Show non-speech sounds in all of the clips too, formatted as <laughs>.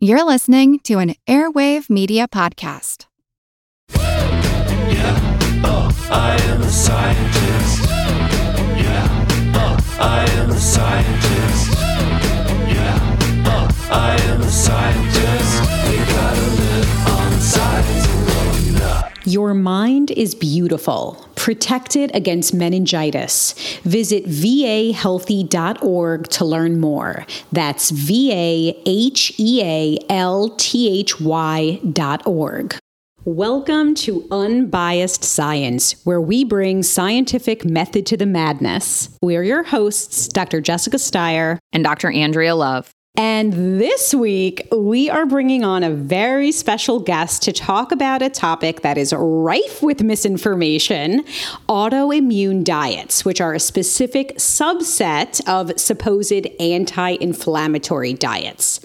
You're listening to an Airwave Media Podcast. Yeah, oh, I am a scientist. Yeah, oh, I am a scientist. Yeah, oh, I am a scientist. We gotta live on science. Your mind is beautiful, Protect it against meningitis. Visit vahealthy.org to learn more. That's V A H E A L T H Y dot org. Welcome to Unbiased Science, where we bring scientific method to the madness. We're your hosts, Dr. Jessica Steier and Dr. Andrea Love. And this week, we are bringing on a very special guest to talk about a topic that is rife with misinformation autoimmune diets, which are a specific subset of supposed anti inflammatory diets.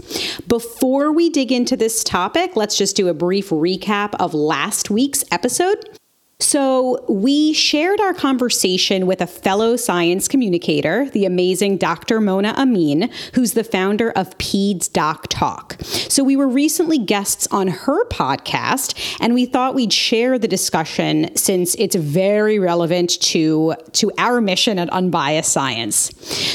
Before we dig into this topic, let's just do a brief recap of last week's episode. So, we shared our conversation with a fellow science communicator, the amazing Dr. Mona Amin, who's the founder of Peds Doc Talk. So, we were recently guests on her podcast, and we thought we'd share the discussion since it's very relevant to, to our mission at Unbiased Science.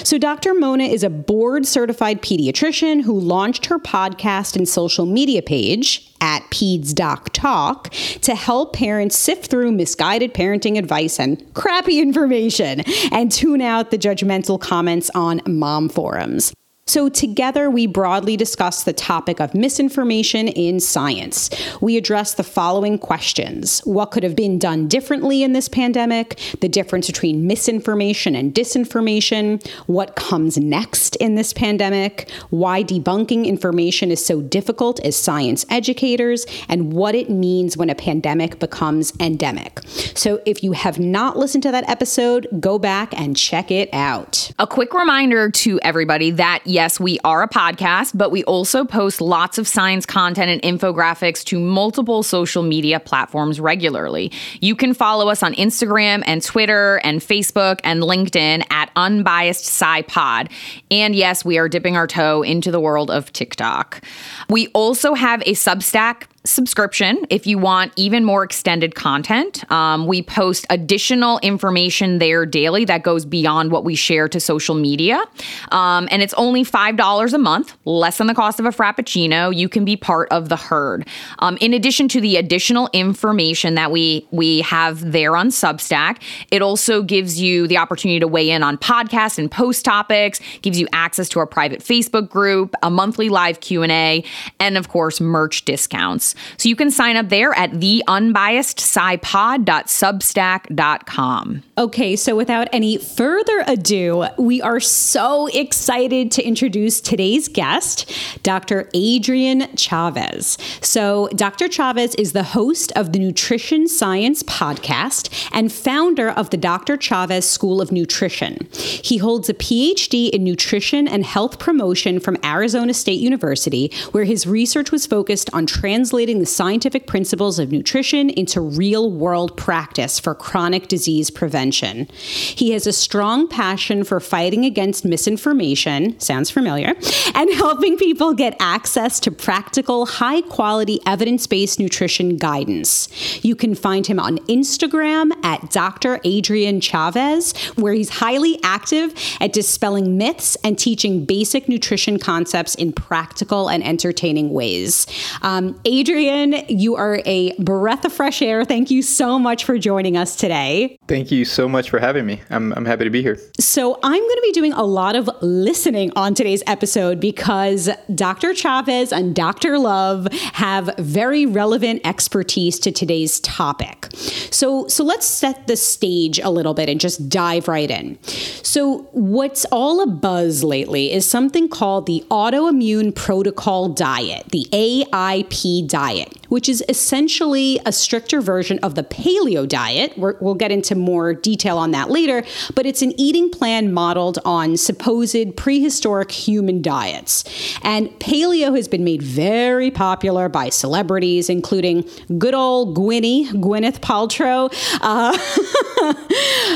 So, Dr. Mona is a board certified pediatrician who launched her podcast and social media page at Peds Doc Talk to help parents sift through misguided parenting advice and crappy <laughs> information and tune out the judgmental comments on mom forums. So, together, we broadly discuss the topic of misinformation in science. We address the following questions What could have been done differently in this pandemic? The difference between misinformation and disinformation? What comes next in this pandemic? Why debunking information is so difficult as science educators? And what it means when a pandemic becomes endemic. So, if you have not listened to that episode, go back and check it out. A quick reminder to everybody that yes, we are a podcast, but we also post lots of science content and infographics to multiple social media platforms regularly. You can follow us on Instagram and Twitter and Facebook and LinkedIn at Unbiased SciPod. And yes, we are dipping our toe into the world of TikTok. We also have a Substack subscription if you want even more extended content. Um, we post additional information there daily that goes beyond what we share to social media. Um, and it's only $5 a month, less than the cost of a Frappuccino. You can be part of the herd. Um, in addition to the additional information that we, we have there on Substack, it also gives you the opportunity to weigh in on podcasts and post topics, gives you access to our private Facebook group, a monthly live Q&A, and of course, merch discounts. So you can sign up there at theunbiasedscipod.substack.com. Okay, so without any further ado, we are so excited to introduce today's guest, Dr. Adrian Chavez. So, Dr. Chavez is the host of the Nutrition Science podcast and founder of the Dr. Chavez School of Nutrition. He holds a PhD in nutrition and health promotion from Arizona State University, where his research was focused on translating the scientific principles of nutrition into real world practice for chronic disease prevention. He has a strong passion for fighting against misinformation, sounds familiar, and helping people get access to practical, high quality, evidence based nutrition guidance. You can find him on Instagram at Dr. Adrian Chavez, where he's highly active at dispelling myths and teaching basic nutrition concepts in practical and entertaining ways. Um, Adrian, you are a breath of fresh air. Thank you so much for joining us today. Thank you so much for having me. I'm, I'm happy to be here. So, I'm going to be doing a lot of listening on today's episode because Dr. Chavez and Dr. Love have very relevant expertise to today's topic. So, so let's set the stage a little bit and just dive right in. So, what's all a buzz lately is something called the autoimmune protocol diet, the AIP diet diet which is essentially a stricter version of the paleo diet. we will get into more detail on that later, but it's an eating plan modeled on supposed prehistoric human diets. And paleo has been made very popular by celebrities, including good old Gwynny, Gwyneth Paltrow, uh,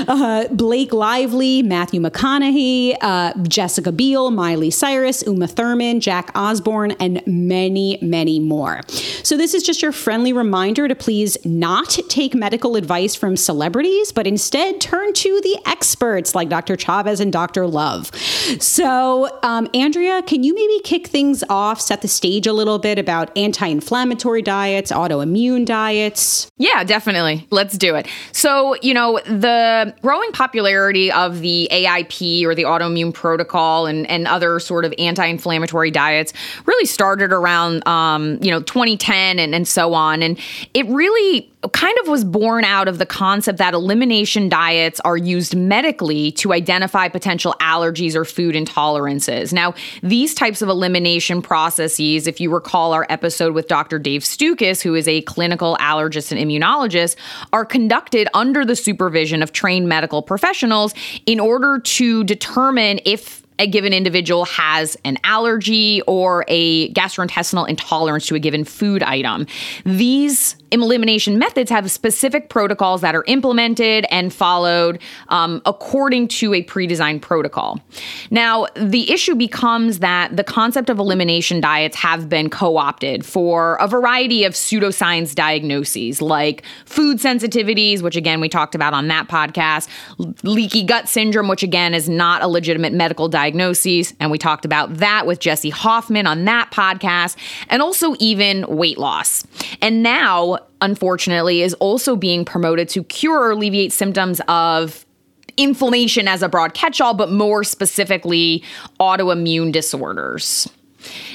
<laughs> uh, Blake Lively, Matthew McConaughey, uh, Jessica Biel, Miley Cyrus, Uma Thurman, Jack Osbourne, and many, many more. So, this is just your friendly reminder to please not take medical advice from celebrities, but instead turn to the experts like Dr. Chavez and Dr. Love. So, um, Andrea, can you maybe kick things off, set the stage a little bit about anti inflammatory diets, autoimmune diets? Yeah, definitely. Let's do it. So, you know, the growing popularity of the AIP or the autoimmune protocol and, and other sort of anti inflammatory diets really started around, um, you know, 2010 and, and so on. And it really kind of was born out of the concept that elimination diets are used medically to identify potential allergies or food intolerances. Now, these types of elimination processes, if you recall our episode with Dr. Dave Stukus, who is a clinical allergist and immunologist, are conducted under the supervision of trained medical professionals in order to determine if a given individual has an allergy or a gastrointestinal intolerance to a given food item. These elimination methods have specific protocols that are implemented and followed um, according to a pre designed protocol. Now, the issue becomes that the concept of elimination diets have been co opted for a variety of pseudoscience diagnoses like food sensitivities, which again we talked about on that podcast, leaky gut syndrome, which again is not a legitimate medical diagnosis. And we talked about that with Jesse Hoffman on that podcast, and also even weight loss. And now, unfortunately, is also being promoted to cure or alleviate symptoms of inflammation as a broad catch all, but more specifically, autoimmune disorders.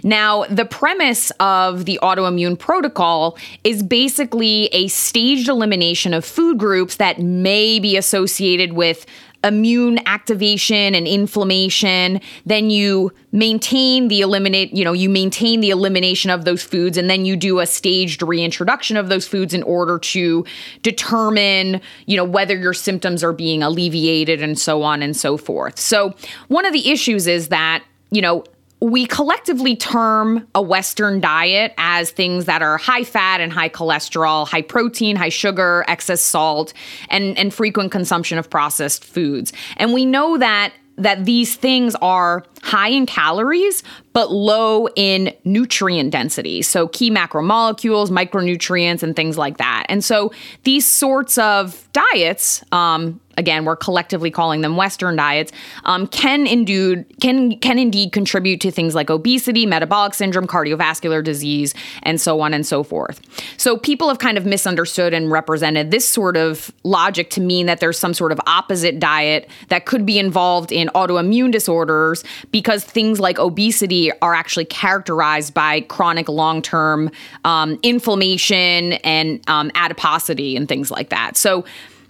Now, the premise of the autoimmune protocol is basically a staged elimination of food groups that may be associated with immune activation and inflammation then you maintain the eliminate you know you maintain the elimination of those foods and then you do a staged reintroduction of those foods in order to determine you know whether your symptoms are being alleviated and so on and so forth. So one of the issues is that you know we collectively term a Western diet as things that are high fat and high cholesterol, high protein, high sugar, excess salt, and, and frequent consumption of processed foods. And we know that that these things are high in calories but low in nutrient density. So key macromolecules, micronutrients, and things like that. And so these sorts of diets, um, again, we're collectively calling them Western diets, um, can indeed can can indeed contribute to things like obesity, metabolic syndrome, cardiovascular disease, and so on and so forth. So people have kind of misunderstood and represented this sort of logic to mean that there's some sort of opposite diet that could be involved in autoimmune disorders because things like obesity are actually characterized by chronic long-term um, inflammation and um, adiposity and things like that. So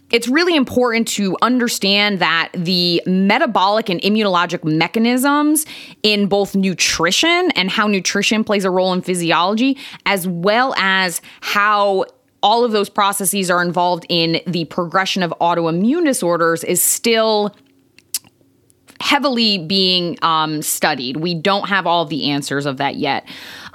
it's really important to understand that the metabolic and immunologic mechanisms in both nutrition and how nutrition plays a role in physiology, as well as how all of those processes are involved in the progression of autoimmune disorders, is still heavily being um, studied. We don't have all the answers of that yet.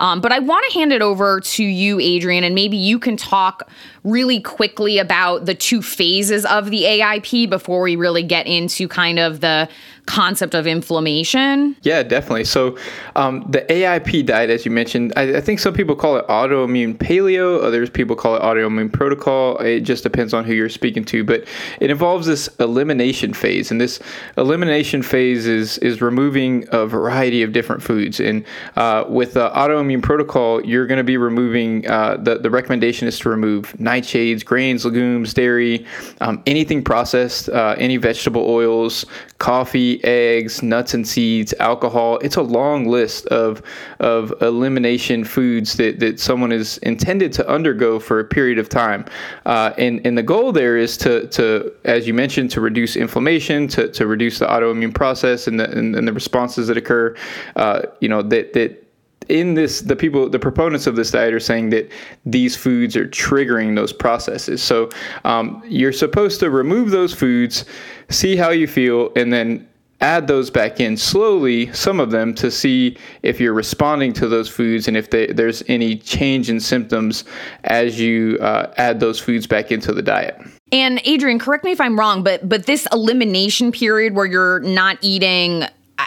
Um, but I want to hand it over to you, Adrian, and maybe you can talk really quickly about the two phases of the AIP before we really get into kind of the concept of inflammation? Yeah, definitely. So, um, the AIP diet, as you mentioned, I, I, think some people call it autoimmune paleo, others people call it autoimmune protocol. It just depends on who you're speaking to, but it involves this elimination phase, and this elimination phase is is removing a variety of different foods. And uh, with autoimmune protocol, you're going to be removing uh, the the recommendation is to remove nightshades, grains, legumes, dairy, um, anything processed, uh, any vegetable oils, coffee eggs, nuts and seeds, alcohol. It's a long list of of elimination foods that, that someone is intended to undergo for a period of time. Uh, and, and the goal there is to, to, as you mentioned, to reduce inflammation, to, to reduce the autoimmune process and the, and, and the responses that occur. Uh, you know, that, that in this the people the proponents of this diet are saying that these foods are triggering those processes. So um, you're supposed to remove those foods see how you feel and then add those back in slowly some of them to see if you're responding to those foods and if they, there's any change in symptoms as you uh, add those foods back into the diet. And Adrian, correct me if I'm wrong, but but this elimination period where you're not eating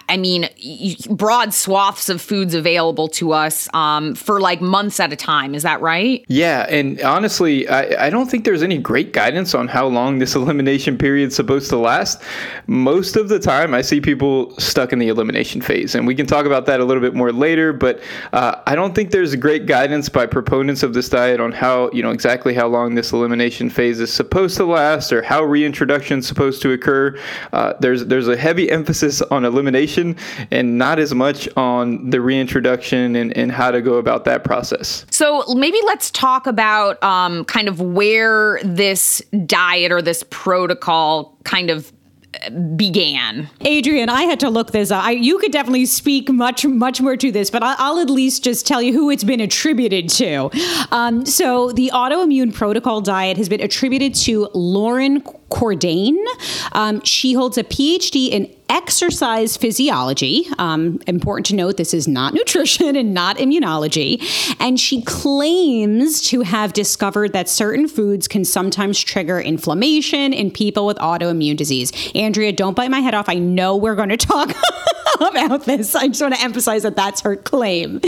I- mean, broad swaths of foods available to us um, for like months at a time. Is that right? Yeah, and honestly, I, I don't think there's any great guidance on how long this <laughs> elimination period is supposed to last. Most of the time, I see people stuck in the elimination phase, and we can talk about that a little bit more later. But uh, I don't think there's great guidance by proponents of this diet on how you know exactly how long this elimination phase is supposed to last, or how reintroduction is supposed to occur. Uh, there's there's a heavy emphasis on elimination, and not as much on the reintroduction and, and how to go about that process. So maybe let's talk about um, kind of where this diet or this protocol kind of uh, began. Adrian, I had to look this up. I, you could definitely speak much, much more to this, but I, I'll at least just tell you who it's been attributed to. Um, so, the autoimmune protocol diet has been attributed to Loren Cordain. Um, she holds a PhD in exercise physiology. Um, important to note, this is not <laughs> nutrition and not immunology. And she claims to have discovered that certain foods can sometimes trigger inflammation in people with autoimmune disease. Andrea, don't bite my head off. I know we're going to talk <laughs> about this. I just want to emphasize that that's her claim.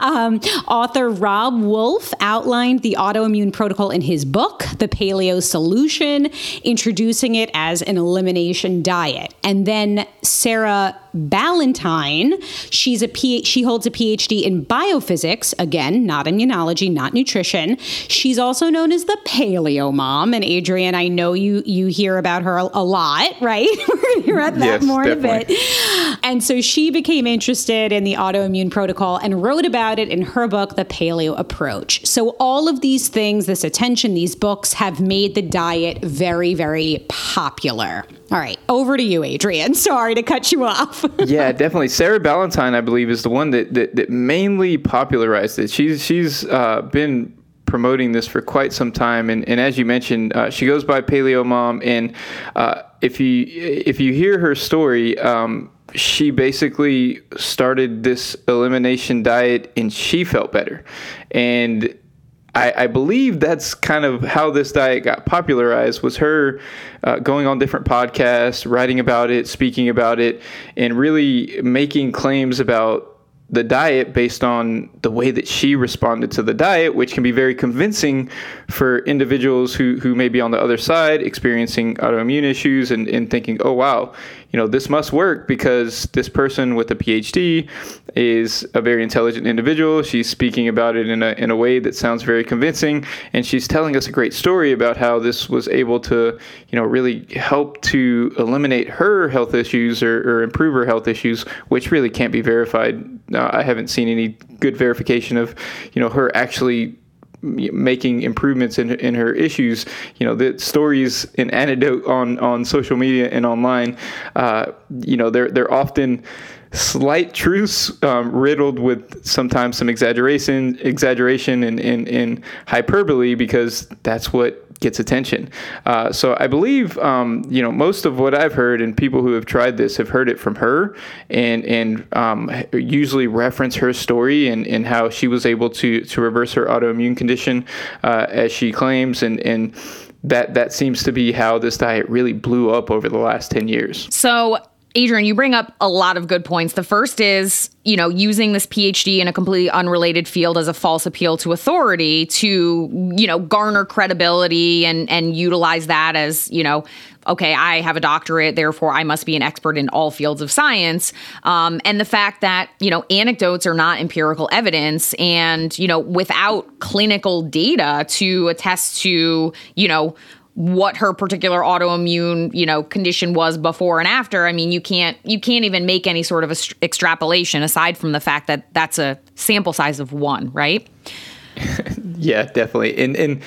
Um, author Robb Wolf outlined the autoimmune protocol in his book, The Paleo Solution, introducing it as an elimination diet. And then Sarah Ballantyne, she's a she holds a PhD in biophysics, again, not immunology, not nutrition. She's also known as the Paleo Mom. And Adrian, I know you you hear about her a, a lot, right? <laughs> We're to hear about that Yes, more in a definitely. bit. And so she became interested in the autoimmune protocol and wrote about it in her book, The Paleo Approach. So all of these things, this attention, these books have made the diet very, very popular. All right, over to you, Adrian. <laughs> Sorry to cut you off. <laughs> yeah, definitely. Sarah Ballantyne, I believe, is the one that that, that mainly popularized it. She's she's uh, been promoting this for quite some time, and, and as you mentioned, uh, she goes by Paleo Mom. And uh, if you if you hear her story. Um, she basically started this elimination diet and she felt better. And I, I believe that's kind of how this diet got popularized was her uh, going on different podcasts, writing about it, speaking about it, and really making claims about the diet based on the way that she responded to the diet, which can be very convincing for individuals who, who may be on the other side experiencing autoimmune issues and, and thinking, oh, wow, you know, this must work because this person with a PhD is a very intelligent individual. She's speaking about it in a, in a way that sounds very convincing. And she's telling us a great story about how this was able to, you know, really help to eliminate her health issues or, or improve her health issues, which really can't be verified. Uh, I haven't seen any good verification of, you know, her actually making improvements in, in her issues. You know, the stories and anecdote on, on social media and online, uh, you know, they're, they're often slight truths um, riddled with sometimes some exaggeration, exaggeration and, and, and hyperbole because that's what gets attention. Uh, so I believe, um, you know, most of what I've heard and people who have tried this have heard it from her and, and um, usually reference her story and, and how she was able to, to reverse her autoimmune condition uh, as she claims. And, and that, that seems to be how this diet really blew up over the last 10 years. So, Adrian, you bring up a lot of good points. The first is, you know, using this PhD in a completely unrelated field as a false appeal to authority to, you know, garner credibility and and utilize that as, you know, okay, I have a doctorate, therefore I must be an expert in all fields of science. Um, and the fact that, you know, anecdotes are not empirical evidence and, you know, without clinical data to attest to, you know, what her particular autoimmune you know condition was before and after i mean you can't you can't even make any sort of a extrapolation aside from the fact that that's a sample size of one right <laughs> yeah definitely and and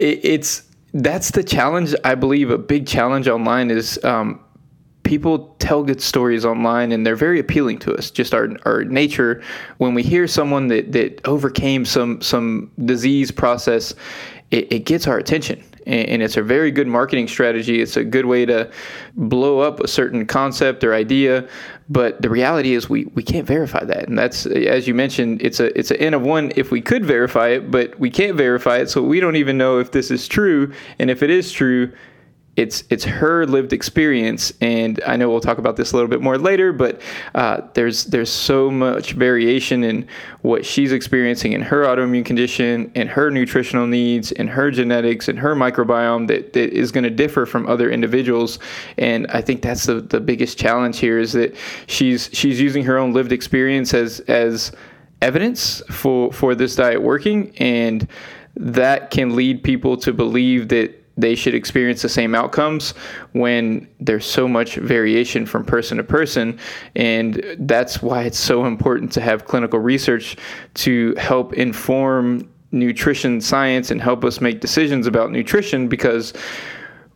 it, it's that's the challenge i believe a big challenge online is um, people tell good stories online and they're very appealing to us. Just our our nature. When we hear someone that that overcame some some disease process, it, it gets our attention and it's a very good marketing strategy. It's a good way to blow up a certain concept or idea. But the reality is, we, we can't verify that, and that's as you mentioned, it's a it's an n of one if we could verify it, but we can't verify it, so we don't even know if this is true. And if it is true, it's it's her lived experience, and I know we'll talk about this a little bit more later. But uh, there's there's so much variation in what she's experiencing in her autoimmune condition, in her nutritional needs, in her genetics, and her microbiome that, that is going to differ from other individuals. And I think that's the, the biggest challenge here is that she's she's using her own lived experience as as evidence for for this diet working, and that can lead people to believe that they should experience the same outcomes when there's so much variation from person to person. And that's why it's so important to have clinical research to help inform nutrition science and help us make decisions about nutrition because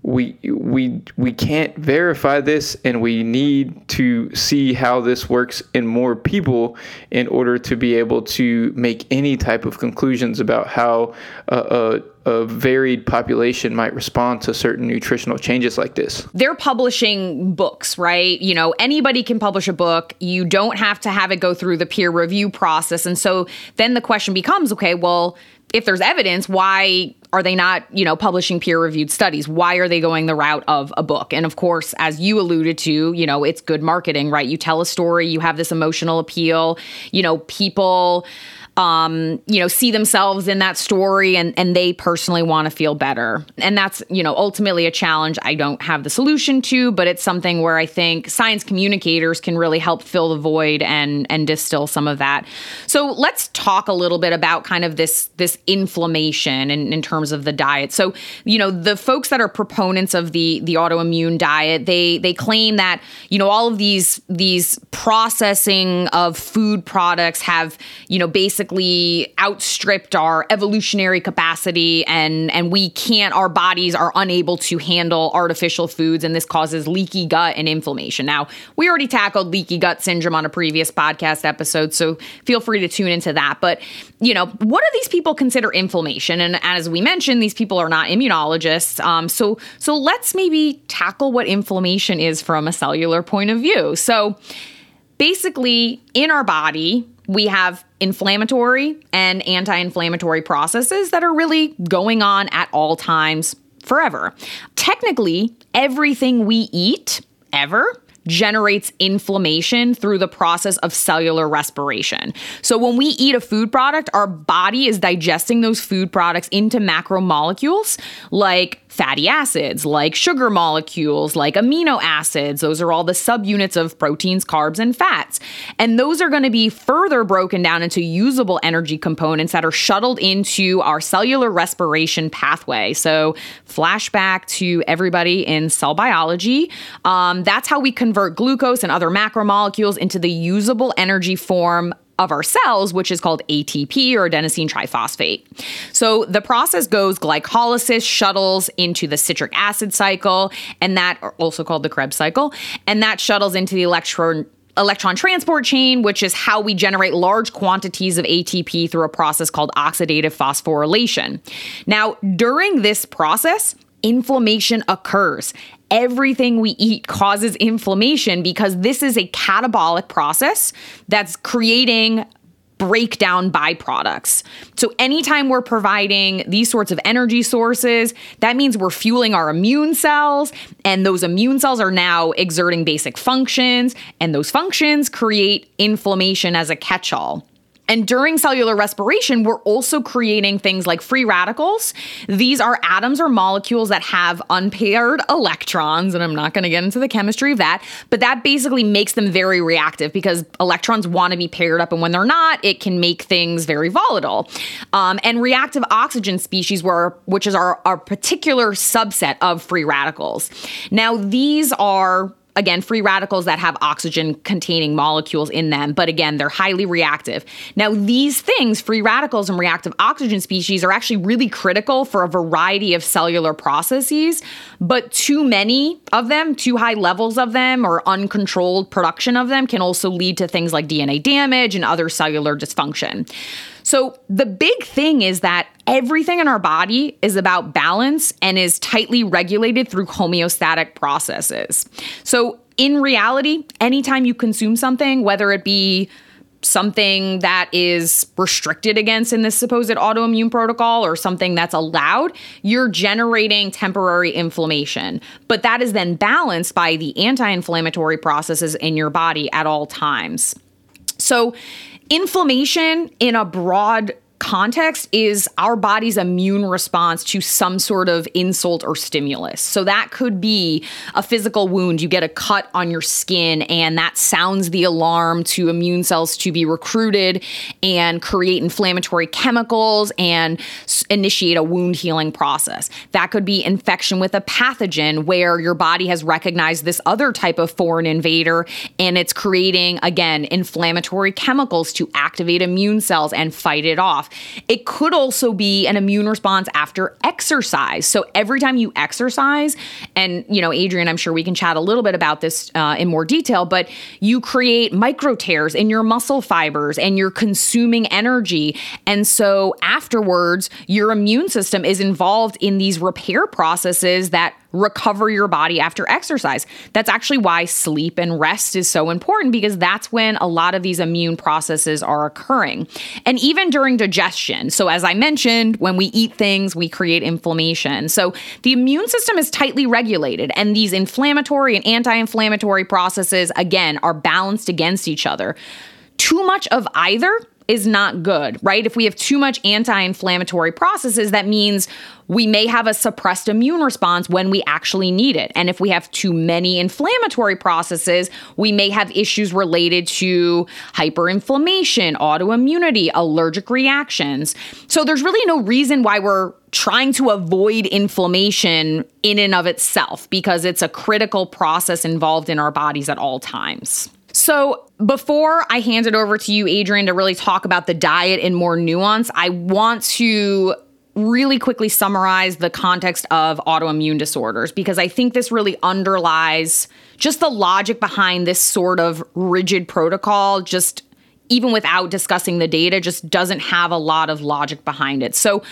we we we can't verify this and we need to see how this works in more people in order to be able to make any type of conclusions about how a, a, a varied population might respond to certain nutritional changes like this. They're publishing books, right? You know, anybody can publish a book. You don't have to have it go through the peer review process. And so then the question becomes, okay, well, if there's evidence, why are they not, you know, publishing peer reviewed studies? Why are they going the route of a book? And of course, as you alluded to, you know, it's good marketing, right? You tell a story, you have this emotional appeal, you know, people um, you know, see themselves in that story and and they personally want to feel better. And that's, you know, ultimately a challenge I don't have the solution to, but it's something where I think science communicators can really help fill the void and and distill some of that. So let's talk a little bit about kind of this this inflammation in, in terms of the diet. So, you know, the folks that are proponents of the the autoimmune diet, they they claim that, you know, all of these these processing of food products have, you know, basically basically outstripped our evolutionary capacity and and we can't our bodies are unable to handle artificial foods and this causes leaky gut and inflammation. Now, we already tackled leaky gut syndrome on a previous podcast episode, so feel free to tune into that. But, you know, what do these people consider inflammation? And as we mentioned, these people are not immunologists. Um, so so let's maybe tackle what inflammation is from a cellular point of view. So basically in our body we have inflammatory and anti inflammatory processes that are really going on at all times forever. Technically, everything we eat ever generates inflammation through the process of cellular respiration. So when we eat a food product, our body is digesting those food products into macromolecules like fatty acids, like sugar molecules, like amino acids. Those are all the subunits of proteins, carbs, and fats. And those are going to be further broken down into usable energy components that are shuttled into our cellular respiration pathway. So, flashback to everybody in cell biology. Um, that's how we convert glucose and other macromolecules into the usable energy form of our cells, which is called ATP or adenosine triphosphate. So the process goes glycolysis shuttles into the citric acid cycle, and that also called the Krebs cycle, and that shuttles into the electron electron transport chain, which is how we generate large quantities of ATP through a process called oxidative phosphorylation. Now, during this process, inflammation occurs everything we eat causes inflammation because this is a catabolic process that's creating breakdown byproducts. So, anytime we're providing these sorts of energy sources, that means we're fueling our immune cells, and those immune cells are now exerting basic functions, and those functions create inflammation as a catch all. And during cellular respiration, we're also creating things like free radicals. These are atoms or molecules that have unpaired electrons, and I'm not going to get into the chemistry of that, but that basically makes them very reactive because electrons want to be paired up, and when they're not, it can make things very volatile. Um, and reactive oxygen species, were, which is our, our particular subset of free radicals. Now, these are again, free radicals that have oxygen containing molecules in them, but again, they're highly reactive. Now, these things, free radicals and reactive oxygen species, are actually really critical for a variety of cellular processes, but too many of them, too high levels of them, or uncontrolled production of them can also lead to things like DNA damage and other cellular dysfunction. So, the big thing is that everything in our body is about balance and is tightly regulated through homeostatic processes. So, in reality, anytime you consume something, whether it be something that is restricted against in this supposed autoimmune protocol or something that's allowed, you're generating temporary inflammation. But that is then balanced by the anti inflammatory processes in your body at all times. So, inflammation in a broad context is our body's immune response to some sort of insult or stimulus. So that could be a physical wound. You get a cut on your skin, and that sounds the alarm to immune cells to be recruited and create inflammatory chemicals and initiate a wound healing process. That could be infection with a pathogen where your body has recognized this other type of foreign invader and it's creating, again, inflammatory chemicals to activate immune cells and fight it off off. It could also be an immune response after exercise. So every time you exercise, and you know, Adrian, I'm sure we can chat a little bit about this uh, in more detail, but you create micro tears in your muscle fibers and you're consuming energy. And so afterwards, your immune system is involved in these repair processes that recover your body after exercise. That's actually why sleep and rest is so important because that's when a lot of these immune processes are occurring. And even during digestion. So, as I mentioned, when we eat things, we create inflammation. So, the immune system is tightly regulated, and these inflammatory and anti inflammatory processes, again, are balanced against each other. Too much of either is not good, right? If we have too much anti inflammatory processes, that means we may have a suppressed immune response when we actually need it. And if we have too many inflammatory processes, we may have issues related to hyperinflammation, autoimmunity, allergic reactions. So there's really no reason why we're trying to avoid inflammation in and of itself because it's a critical process involved in our bodies at all times. So, before I hand it over to you, Adrian, to really talk about the diet in more nuance, I want to really quickly summarize the context of autoimmune disorders because I think this really underlies just the logic behind this sort of rigid protocol, just even without discussing the data, just doesn't have a lot of logic behind it. So,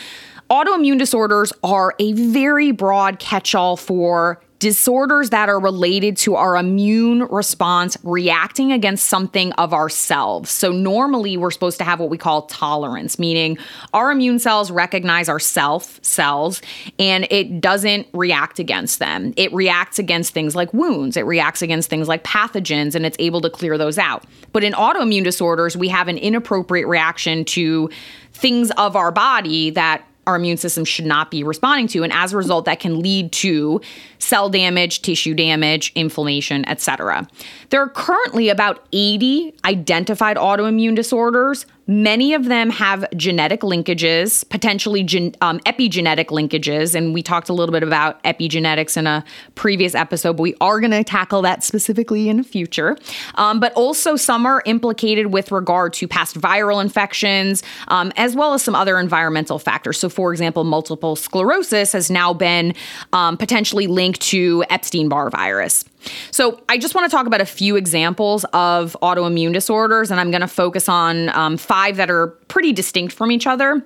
autoimmune disorders are a very broad catch all for disorders that are related to our immune response reacting against something of ourselves. So, normally we're supposed to have what we call tolerance, meaning our immune cells recognize our self cells and it doesn't react against them. It reacts against things like wounds, it reacts against things like pathogens, and it's able to clear those out. But in autoimmune disorders, we have an inappropriate reaction to things of our body that our immune system should not be responding to. And as a result that can lead to cell damage tissue damage inflammation etc there are currently about 80 identified autoimmune disorders Many of them have genetic linkages, potentially gen, um, epigenetic linkages. And we talked a little bit about epigenetics in a previous episode, but we are going to tackle that specifically in the future. Um, but also, some are implicated with regard to past viral infections, um, as well as some other environmental factors. So, for example, multiple sclerosis has now been um, potentially linked to Epstein Barr virus. So, I just want to talk about a few examples of autoimmune disorders, and I'm going to focus on um, five that are pretty distinct from each other.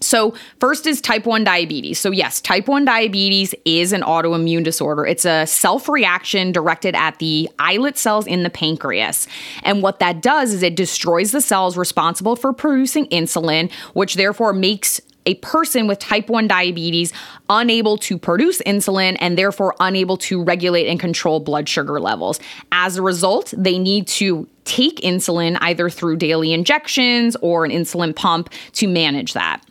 So, first is type 1 diabetes. So, yes, type 1 diabetes is an autoimmune disorder. It's a self reaction directed at the islet cells in the pancreas. And what that does is it destroys the cells responsible for producing insulin, which therefore makes a person with type 1 diabetes unable to produce insulin and therefore unable to regulate and control blood sugar levels. As a result, they need to take insulin either through daily injections or an insulin pump to manage that.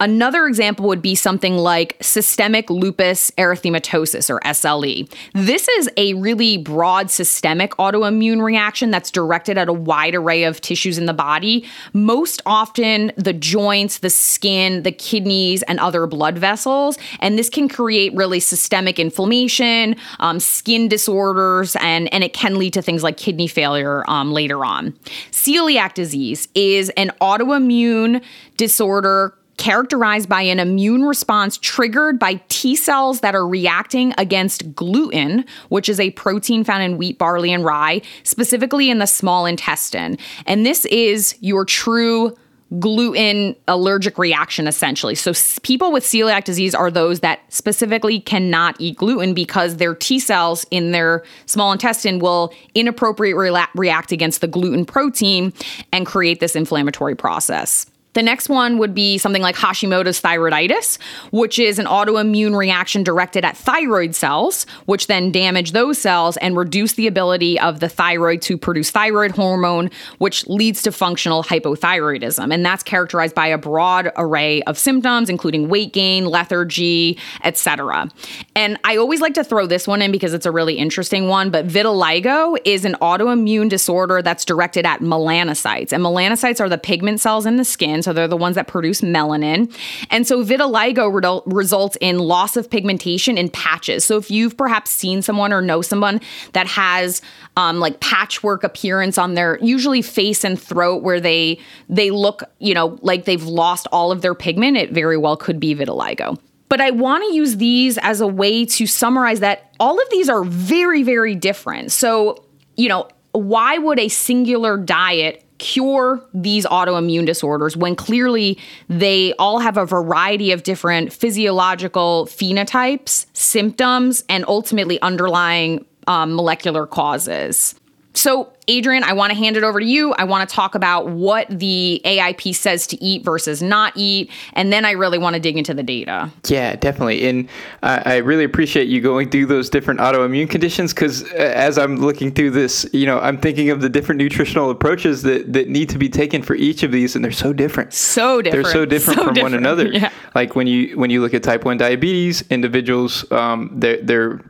Another example would be something like systemic lupus erythematosus or SLE. This is a really broad systemic autoimmune reaction that's directed at a wide array of tissues in the body, most often the joints, the skin, the kidneys, and other blood vessels. And this can create really systemic inflammation, um, skin disorders, and, and it can lead to things like kidney failure um, later on. Celiac disease is an autoimmune disorder characterized by an immune response triggered by T cells that are reacting against gluten, which is a protein found in wheat, barley, and rye, specifically in the small intestine. And this is your true gluten allergic reaction essentially. So people with celiac disease are those that specifically cannot eat gluten because their T cells in their small intestine will inappropriately react against the gluten protein and create this inflammatory process. The next one would be something like Hashimoto's thyroiditis, which is an autoimmune reaction directed at thyroid cells, which then damage those cells and reduce the ability of the thyroid to produce thyroid hormone, which leads to functional hypothyroidism. And that's characterized by a broad array of symptoms, including weight gain, lethargy, etc. And I always like to throw this one in because it's a really interesting one, but vitiligo is an autoimmune disorder that's directed at melanocytes. And melanocytes are the pigment cells in the skin, so they're the ones that produce melanin. And so vitiligo re- results in loss of pigmentation in patches. So if you've perhaps seen someone or know someone that has um, like patchwork appearance on their usually face and throat where they they look, you know, like they've lost all of their pigment, it very well could be vitiligo. But I want to use these as a way to summarize that all of these are very, very different. So, you know, why would a singular diet cure these autoimmune disorders when clearly they all have a variety of different physiological phenotypes, symptoms, and ultimately underlying um, molecular causes? So, Adrian, I want to hand it over to you. I want to talk about what the AIP says to eat versus not eat. And then I really want to dig into the data. Yeah, definitely. And uh, I really appreciate you going through those different autoimmune conditions because as I'm looking through this, you know, I'm thinking of the different nutritional approaches that, that need to be taken for each of these, and they're so different. So different. They're so different So from one another. Yeah. Like when you when you look at type one diabetes, individuals um, they're they're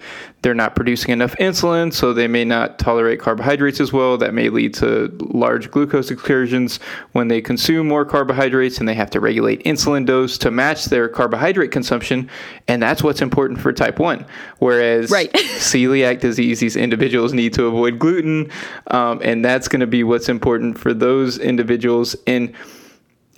they're not producing enough insulin, so they may not tolerate carbohydrates as well. That may lead to large glucose excursions when they consume more carbohydrates, and they have to regulate insulin dose to match their carbohydrate consumption. And that's what's important for type one. Whereas Right. <laughs> celiac disease, these individuals need to avoid gluten, um, and that's going to be what's important for those individuals. And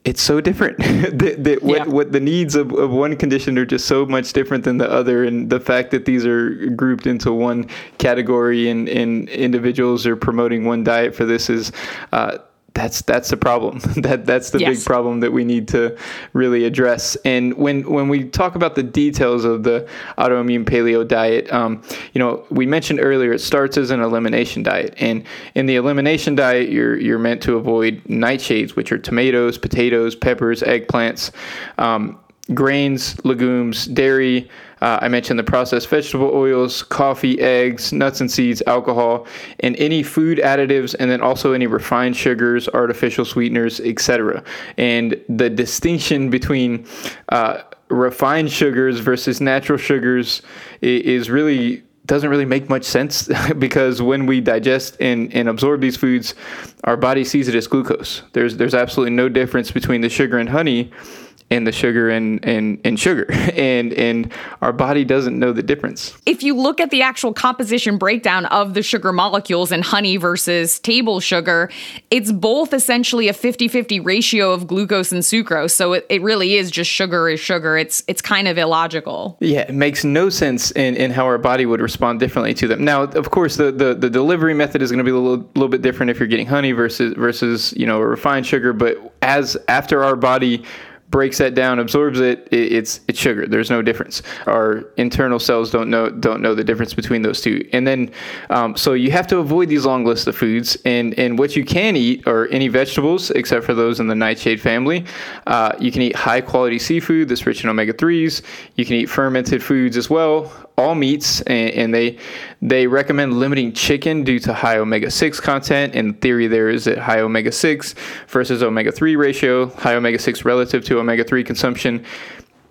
it's so different <laughs> that, that what, Yeah. what the needs of, of one condition are just so much different than the other and the fact that these are grouped into one category and, and individuals are promoting one diet for this is uh, that's that's the problem. <laughs> That that's the Yes. big problem that we need to really address. And when when we talk about the details of the autoimmune paleo diet um, you know we mentioned earlier it starts as an elimination diet. And in the elimination diet you're you're meant to avoid nightshades which are tomatoes potatoes peppers eggplants um, grains legumes dairy uh, I mentioned the processed vegetable oils, coffee, eggs, nuts and seeds, alcohol, and any food additives, and then also any refined sugars, artificial sweeteners, etc. And the distinction between uh, refined sugars versus natural sugars is really doesn't really make much sense <laughs> because when we digest and, and absorb these foods, our body sees it as glucose. There's there's absolutely no difference between the sugar and honey and the sugar and, and, and sugar. <laughs> And and our body doesn't know the difference. if you look at the actual composition breakdown of the sugar molecules in honey versus table sugar, it's both essentially a 50-50 ratio of glucose and sucrose. So it, it really is just sugar is sugar. It's it's kind of illogical. Yeah, it makes no sense in, in how our body would respond differently to them. Now, of course, the, the, the delivery method is going to be a little, little bit different if you're getting honey versus versus you know a refined sugar. But as after our body breaks that down, absorbs it, it, it's it's sugar. There's no difference. Our internal cells don't know don't know the difference between those two. And then, um, so you have to avoid these long lists of foods. And and what you can eat are any vegetables except for those in the nightshade family. Uh, you can eat high quality seafood that's rich in omega threes. You can eat fermented foods as well. All meats, and, and they they recommend limiting chicken due to high omega six content. And the theory there is that high omega six versus omega three ratio, high omega six relative to omega three consumption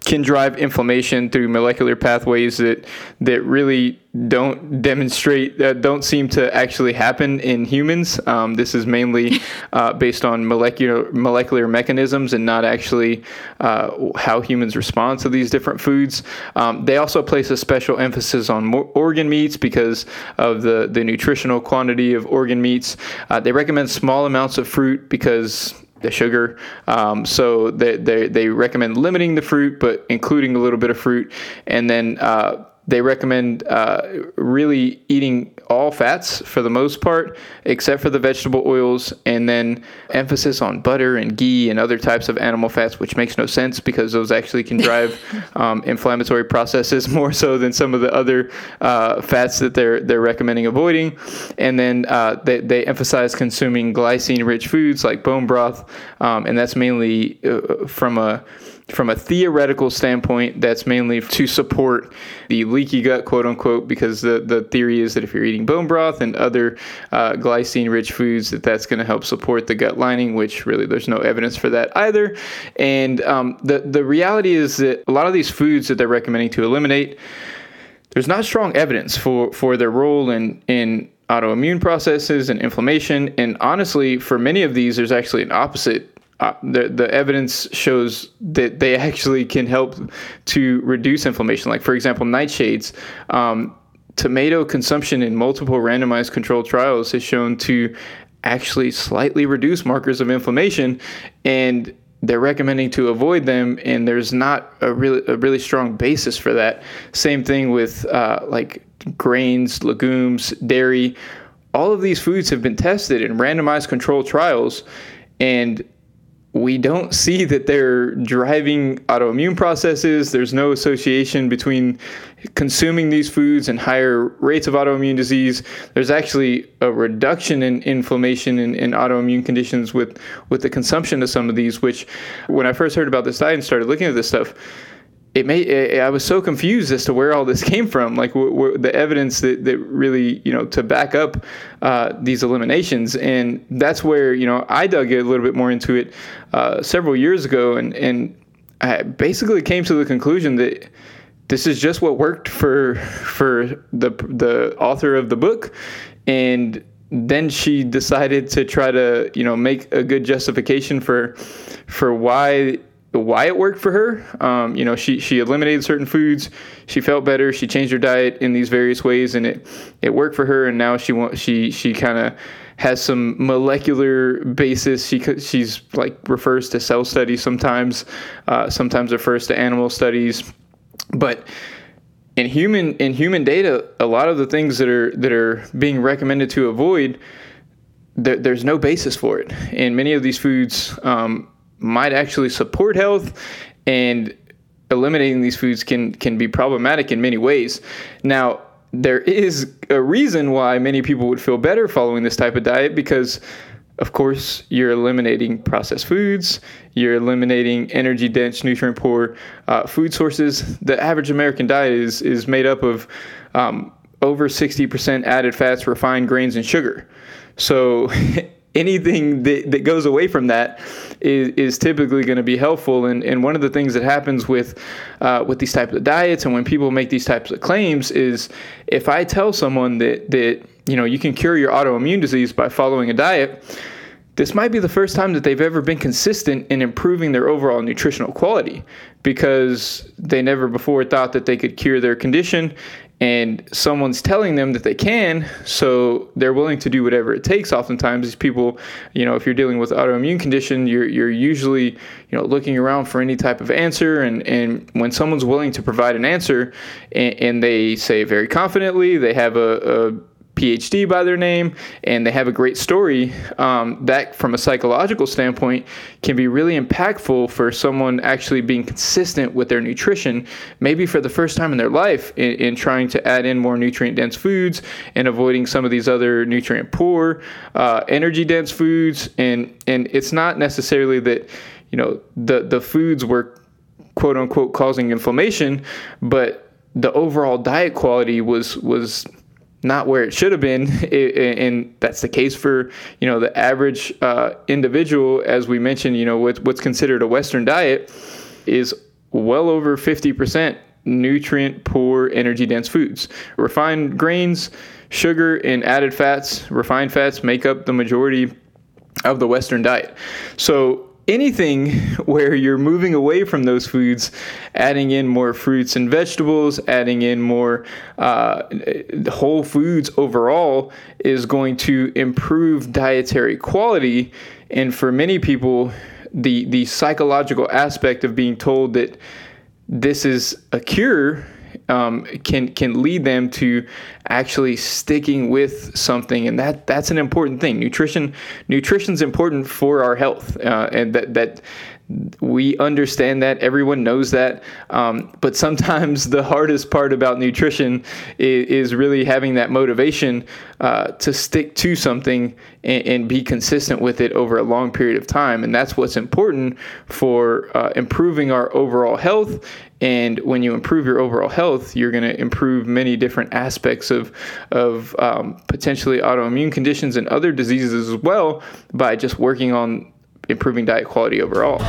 can drive inflammation through molecular pathways that that really don't demonstrate uh, don't seem to actually happen in humans. Um, this is mainly <laughs> uh, based on molecular molecular mechanisms and not actually uh, how humans respond to these different foods. Um, they also place a special emphasis on organ meats because of the the nutritional quantity of organ meats. Uh, they recommend small amounts of fruit because the sugar. Um, so they, they, they recommend limiting the fruit, but including a little bit of fruit. And then uh, they recommend uh, really eating all fats for the most part, except for the vegetable oils, and then emphasis on butter and ghee and other types of animal fats, which makes no sense because those actually can drive <laughs> um, inflammatory processes <laughs> more so than some of the other uh, fats that they're they're recommending avoiding. And then uh, they, they emphasize consuming glycine-rich foods like bone broth, um, and that's mainly uh, from a from a theoretical standpoint, that's mainly to support the leaky gut, quote unquote, because the, the theory is that if you're eating bone broth and other uh, glycine rich foods, that that's going to help support the gut lining, which really there's no evidence for that either. And um, the, the reality is that a lot of these foods that they're recommending to eliminate, there's not strong evidence for, for their role in, in autoimmune processes and inflammation. And honestly, for many of these, there's actually an opposite uh, the the evidence shows that they actually can help to reduce inflammation. Like for example, nightshades. Um, tomato consumption in multiple randomized controlled trials has shown to actually slightly reduce markers of inflammation, and they're recommending to avoid them. And there's not a really a really strong basis for that. Same thing with uh, like grains, legumes, dairy. All of these foods have been tested in randomized controlled trials, and we don't see that they're driving autoimmune processes. There's no association between consuming these foods and higher rates of autoimmune disease. There's actually a reduction in inflammation in, in, autoimmune conditions with, with the consumption of some of these, which when I first heard about this diet and started looking at this stuff, it made I was so confused as to where all this <laughs> came from, like the evidence that, that really you know to back up uh, these eliminations, and that's where you know I dug a little bit more into it uh, several years ago, and and I basically came to the conclusion that this is just what worked for for the the author of the book, and then she decided to try to you know make a good justification for for why why it worked for her. Um, you know, she she eliminated certain foods. She felt better. She changed her diet in these various ways, and it it worked for her. And now she want she she kind of has some molecular basis. She she's like refers to cell studies sometimes, uh, sometimes refers to animal studies, but in human in human data, a lot of the things that are that are being recommended to avoid, there, there's no basis for it. And many of these foods um, might actually support health and eliminating these foods can can be problematic in many ways. Now, there is a reason why many people would feel better following this type of diet because of course, you're eliminating processed foods, you're eliminating energy dense, nutrient poor uh, food sources. The average American diet is, is made up of um, over 60% added fats, refined grains, and sugar. So <laughs> anything that, that goes away from that is, is typically going to be helpful. And, and one of the things that happens with uh, with these types of diets and when people make these types of claims is if I tell someone that that you know you can cure your autoimmune disease by following a diet, this might be the first time that they've ever been consistent in improving their overall nutritional quality because they never before thought that they could cure their condition and someone's telling them that they can, so they're willing to do whatever it takes. Oftentimes, these people, you know, if you're dealing with autoimmune condition, you're you're usually, you know, looking around for any type of answer, and and when someone's willing to provide an answer, and, and they say very confidently, they have a, a PhD by their name and they have a great story, um, that from a psychological standpoint can be really impactful for someone actually being consistent with their nutrition, maybe for the first time in their life, in, in trying to add in more nutrient dense foods and avoiding some of these other nutrient poor, uh, energy dense foods. And, and it's not necessarily that, you know, the, the foods were quote unquote causing inflammation, but the overall diet quality was was not where it should have been, <laughs> and that's the case for you know the average uh, individual. As we mentioned, you know what, what's considered a Western diet is well over fifty percent nutrient poor, energy dense foods. Refined grains, sugar, and added fats, refined fats make up the majority of the Western diet. So anything <laughs> where you're moving away from those foods, adding in more fruits and vegetables, adding in more uh, whole foods overall is going to improve dietary quality. And for many people, the the psychological aspect of being told that this is a cure um, can can lead them to actually sticking with something, and that that's an important thing. Nutrition nutrition is important for our health, uh, and that that we understand that everyone knows that um, but sometimes <laughs> the hardest part about nutrition is, is really having that motivation uh, to stick to something and, and, be consistent with it over a long period of time. And that's what's important for uh, improving our overall health. And when you improve your overall health, you're going to improve many different aspects of, of um, potentially autoimmune conditions and other diseases as well by just working on improving diet quality overall.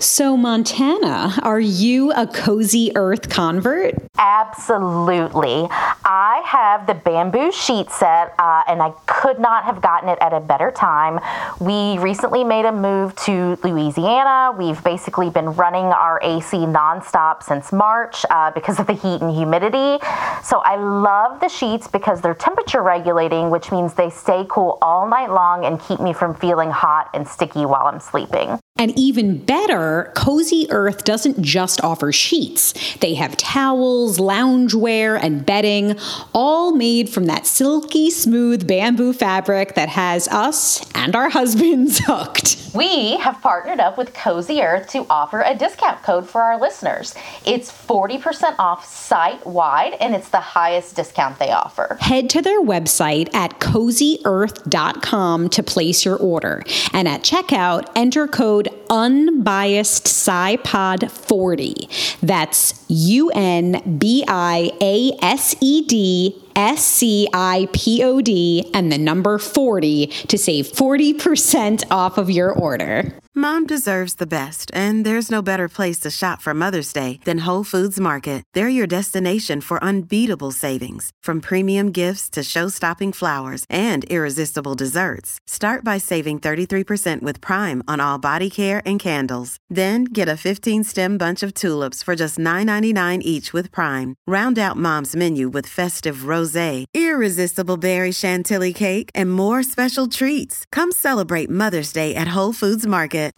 So, Montana, are you a cozy earth convert? Absolutely. I have the bamboo sheet set, uh, and I could not have gotten it at a better time. We recently made a move to Louisiana. We've basically been running our AC nonstop since March uh, because of the heat and humidity. So, I love the sheets because they're temperature regulating, which means they stay cool all night long and keep me from feeling hot and sticky while I'm sleeping. And even better, Cozy Earth doesn't just offer sheets. They have towels, loungewear, and bedding, all made from that silky smooth bamboo fabric that has us and our <laughs> husbands hooked. We have partnered up with Cozy Earth to offer a discount code for our listeners. It's 40% off site wide, and it's the highest discount they offer. Head to their website at cozyearth.com to place your order. And at checkout, enter code unbiased SciPod 40. That's U N B I A S E D S C I P O D and the number 40 to save 40% off of your order. Mom deserves the best, and there's no better place to shop for Mother's Day than Whole Foods Market. They're your destination for unbeatable savings, from premium gifts to show-stopping flowers and irresistible desserts. Start by saving 33% with Prime on all body care and candles. Then get a 15-stem bunch of tulips for just $9.99 each with Prime. Round out Mom's menu with festive rosé, irresistible berry chantilly cake, and more special treats. Come celebrate Mother's Day at Whole Foods Market.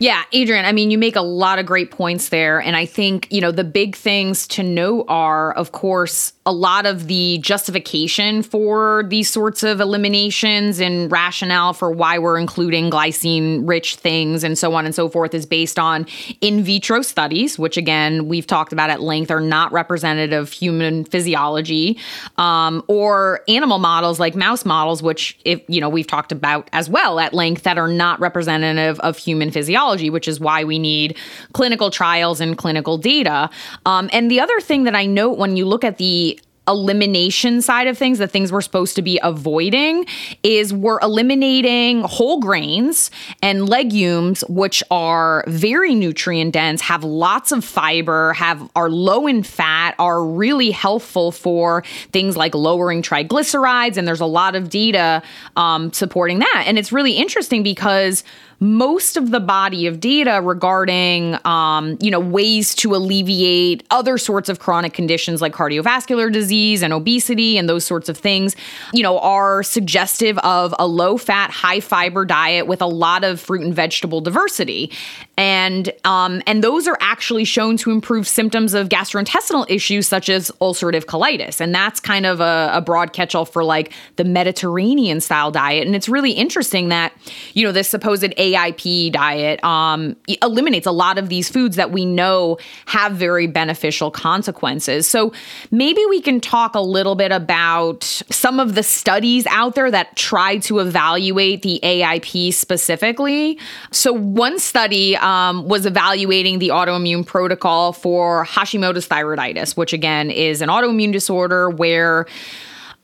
Yeah, Adrian, I mean, you make a lot of great points there. And I think, you know, the big things to know are, of course, a lot of the justification for these sorts of eliminations and rationale for why we're including glycine rich things and so on and so forth is based on in vitro studies, which again, we've talked about at length, are not representative of human physiology, um, or animal models like mouse models, which, if you know, we've talked about as well at length, that are not representative of human physiology, which is why we need clinical trials and clinical data. Um, and the other thing that I note when you look at the elimination side of things, the things we're supposed to be avoiding, is we're eliminating whole grains and legumes, which are very nutrient dense, have lots of fiber, have are low in fat, are really helpful for things like lowering triglycerides, and there's a lot of data um, supporting that. And it's really interesting because most of the body of data regarding, um, you know, ways to alleviate other sorts of chronic conditions like cardiovascular disease and obesity and those sorts of things, you know, are suggestive of a low fat, high fiber diet with a lot of fruit and vegetable diversity. And um, and those are actually shown to improve symptoms of gastrointestinal issues such as ulcerative colitis. And that's kind of a, a broad catch-all for like the Mediterranean style diet. And it's really interesting that, you know, this supposed AIP diet um, eliminates a lot of these foods that we know have very beneficial consequences. So maybe we can talk a little bit about some of the studies out there that try to evaluate the AIP specifically. So one study um, was evaluating the autoimmune protocol for Hashimoto's thyroiditis, which again is an autoimmune disorder where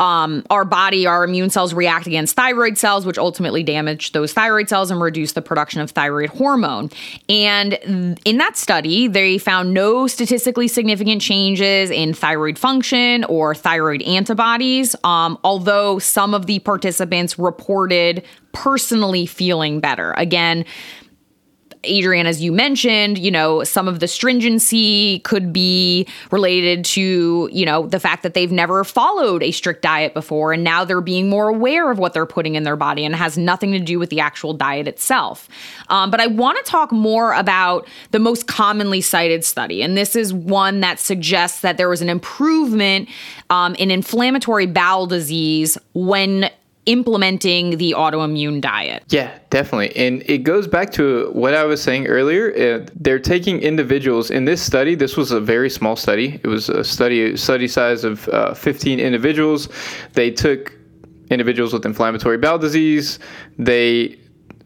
um, our body, our immune cells react against thyroid cells, which ultimately damage those thyroid cells and reduce the production of thyroid hormone. And in that study, they found no statistically significant changes in thyroid function or thyroid antibodies, um, although some of the participants reported personally feeling better. Again, Adrian, as you mentioned, you know, some of the stringency could be related to, you know, the fact that they've never followed a strict diet before and now they're being more aware of what they're putting in their body and has nothing to do with the actual diet itself. Um, but I want to talk more about the most commonly cited study. And this is one that suggests that there was an improvement um, in inflammatory bowel disease when implementing the autoimmune diet. Yeah, definitely. And it goes back to what I was saying earlier. Uh, they're taking individuals in this study. This was a very small study. It was a study study size of uh, 15 individuals. They took individuals with inflammatory bowel disease. They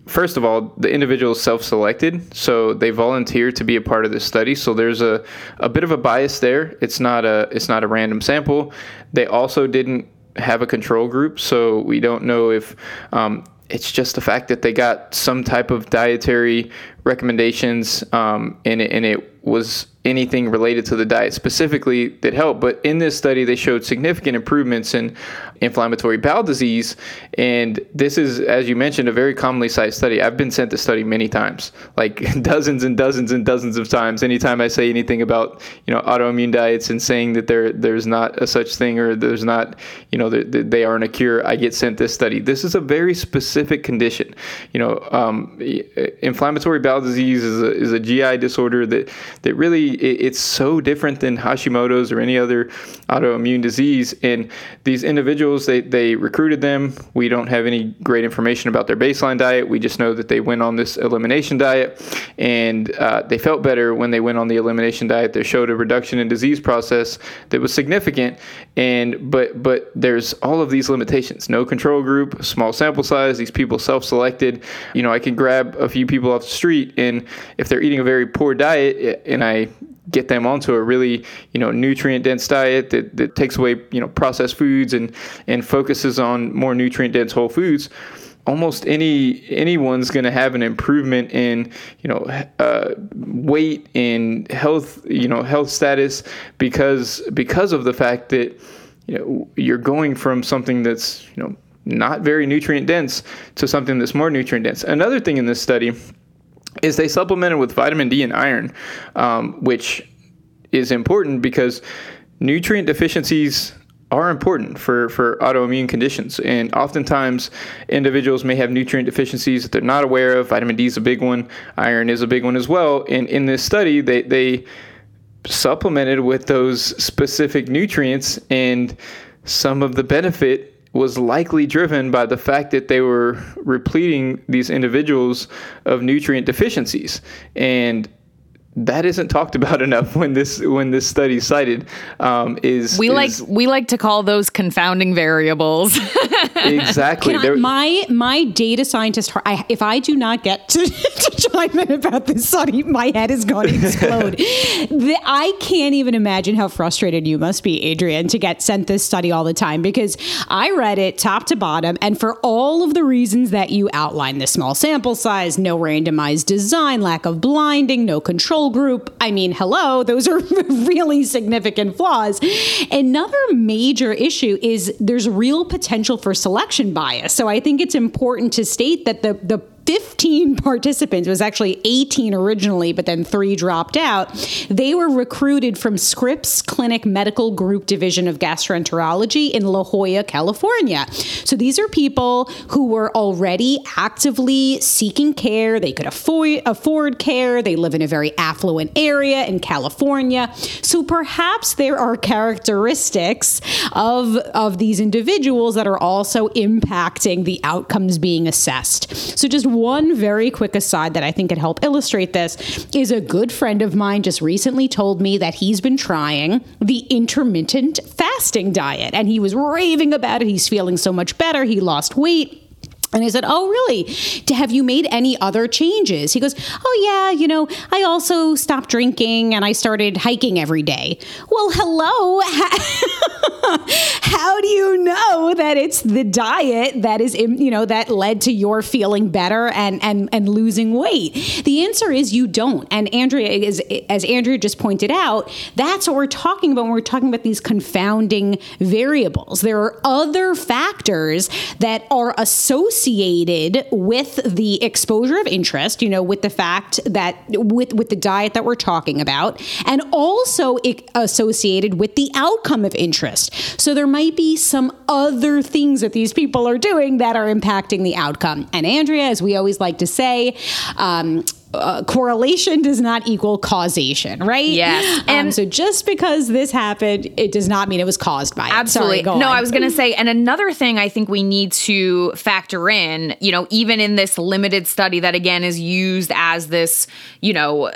first of all, the individuals self-selected, so they volunteered to be a part of this study. So there's a, a bit of a bias there. It's not a it's not a random sample. They also didn't have a control group, so we don't know if um, it's just the fact that they got some type of dietary recommendations um, and, it, and it was anything related to the diet specifically that helped. But in this study, they showed significant improvements in inflammatory bowel disease. And this is, as you mentioned, a very commonly cited study. I've been sent the study many times, like <laughs> dozens and dozens and dozens of times. Anytime I say anything about, you know, autoimmune diets and saying that there there's not a such thing or there's not, you know, they aren't a cure, I get sent this study. This is a very specific condition. You know, um, inflammatory bowel disease is a, is a GI disorder that that really it, it's so different than Hashimoto's or any other autoimmune disease. And these individuals, they, they recruited them. We don't have any great information about their baseline diet. We just know that they went on this elimination diet and uh, they felt better when they went on the elimination diet. They showed a reduction in disease process that was significant. And but but there's all of these limitations. No control group, small sample size. These people self-selected. You know, I can grab a few people off the street, and if they're eating a very poor diet, and I get them onto a really you know nutrient dense diet that, that takes away you know processed foods and and focuses on more nutrient dense whole foods almost any anyone's going to have an improvement in you know uh, weight and health you know health status because because of the fact that you know you're going from something that's you know not very nutrient dense to something that's more nutrient dense another thing in this study is they supplemented with vitamin D and iron, um, which is important because nutrient deficiencies are important for, for autoimmune conditions. And oftentimes, individuals may have nutrient deficiencies that they're not aware of. Vitamin D is a big one, iron is a big one as well. And in this study, they, they supplemented with those specific nutrients, and some of the benefit was likely driven by the fact that they were repleting these individuals of nutrient deficiencies. And that isn't talked about <laughs> enough when this when this study cited um, is we is, like we like to call those confounding variables. <laughs> Exactly. I, my my data scientist I, if i do not get <laughs> to, to chime in about this study my head is going to explode. The, i can't even imagine how frustrated you must be Adrian, to get sent this study all the time because i read it top to bottom and for all of the reasons that you outlined the small sample size no randomized design lack of blinding no control group. I mean, hello, those are <laughs> really significant flaws. Another major issue is there's real potential for selection bias. So I think it's important to state that the the 15 participants, it was actually 18 originally, but then three dropped out. They were recruited from Scripps Clinic Medical Group Division of Gastroenterology in La Jolla, California. So these are people who were already actively seeking care. They could afford, afford care. They live in a very affluent area in California. So perhaps there are characteristics of, of these individuals that are also impacting the outcomes being assessed. So just one very quick aside that I think could help illustrate this is a good friend of mine just recently told me that he's been trying the intermittent fasting diet and he was raving about it. He's feeling so much better. He lost weight. And I said, Oh, really? Have you made any other changes? He goes, Oh, yeah, you know, I also stopped drinking and I started hiking every day. Well, hello. <laughs> How do you know that it's the diet that is, you know, that led to your feeling better and, and, and losing weight? The answer is you don't. And Andrea is, as Andrea just pointed out, that's what we're talking about when we're talking about these confounding variables. There are other factors that are associated with the exposure of interest, you know, with the fact that with, with the diet that we're talking about, and also associated with the outcome of interest. So there might be some other things that these people are doing that are impacting the outcome. And Andrea, as we always like to say, um, uh, correlation does not equal causation, right? Yes. Um, and so just because this happened, it does not mean it was caused by it. Absolutely. Sorry, no, on. I was going to say, and another thing I think we need to factor in, you know, even in this limited study that again is used as this, you know, uh,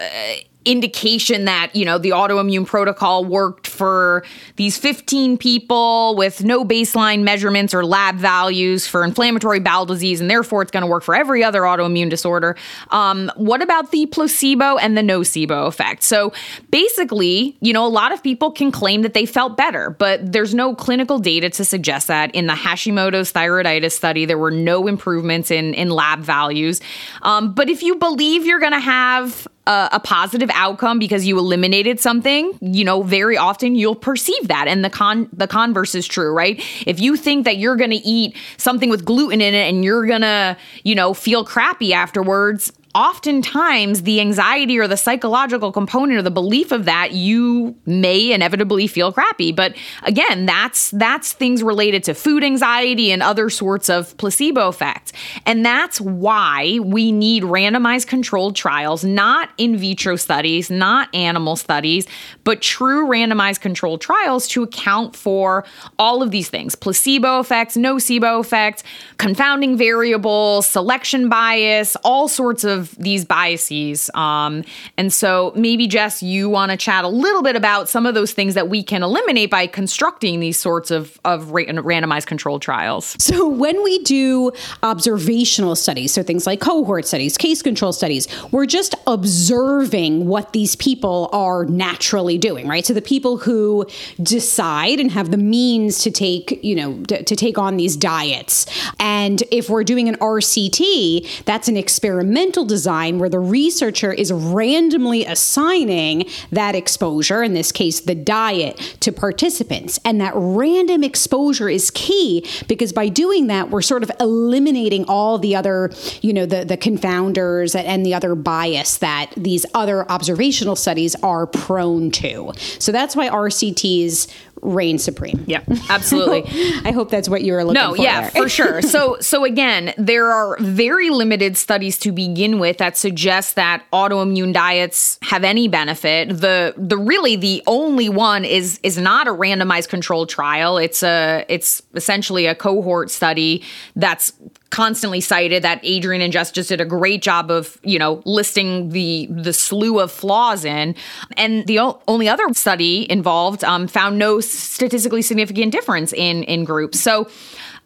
indication that you know the autoimmune protocol worked for these 15 people with no baseline measurements or lab values for inflammatory bowel disease and therefore it's going to work for every other autoimmune disorder. Um, what about the placebo and the nocebo effect? So basically you know a lot of people can claim that they felt better but there's no clinical data to suggest that. In the hashimoto's thyroiditis study there were no improvements in in lab values. Um, but if you believe you're going to have a, a, positive outcome because you eliminated something, you know, very often you'll perceive that. And the con the converse is true, right? If you think that you're gonna eat something with gluten in it and you're gonna, you know, feel crappy afterwards, oftentimes the anxiety or the psychological component or the belief of that you may inevitably feel crappy. But again that's that's things related to food anxiety and other sorts of placebo effects. And that's why we need randomized controlled trials not in vitro studies not animal studies but true randomized controlled trials to account for all of these things. Placebo effects nocebo effects confounding variables selection bias all sorts of these biases. Um, and so maybe Jess, you want to chat a little bit about some of those things that we can eliminate by constructing these sorts of, of ra- randomized controlled trials. So when we do observational studies, so things like cohort studies, case control studies, we're just observing what these people are naturally doing, right? So the people who decide and have the means to take, you know, to, to take on these diets. And if we're doing an RCT, that's an experimental design where the researcher is randomly assigning that exposure, in this case, the diet, to participants. And that random exposure is key because by doing that, we're sort of eliminating all the other, you know, the, the confounders and the other bias that these other observational studies are prone to. So that's why RCTs reign supreme. Yeah, absolutely. <laughs> I hope that's what you were looking no, for. yeah, there. for <laughs> sure. So, so again, there are very limited studies to begin with that suggest that autoimmune diets have any benefit. The the really the only one is is not a randomized controlled trial. It's a it's essentially a cohort study that's constantly cited that Adrian and Jess just did a great job of, you know, listing the the slew of flaws in. And the o- only other study involved um, found no statistically significant difference in in groups. So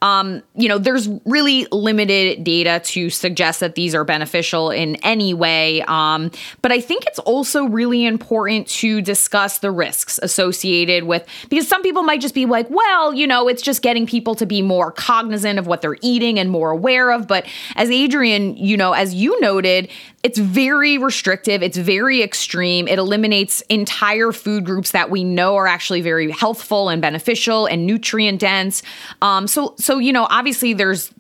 um, you know, there's really limited data to suggest that these are beneficial in any way. Um, but I think it's also really important to discuss the risks associated with, because some people might just be like, well, you know, it's just getting people to be more cognizant of what they're eating and more aware of. But as Adrian, you know, as you noted, it's very restrictive, it's very extreme. It eliminates entire food groups that we know are actually very healthful and beneficial and nutrient dense. Um, so so you know, obviously there's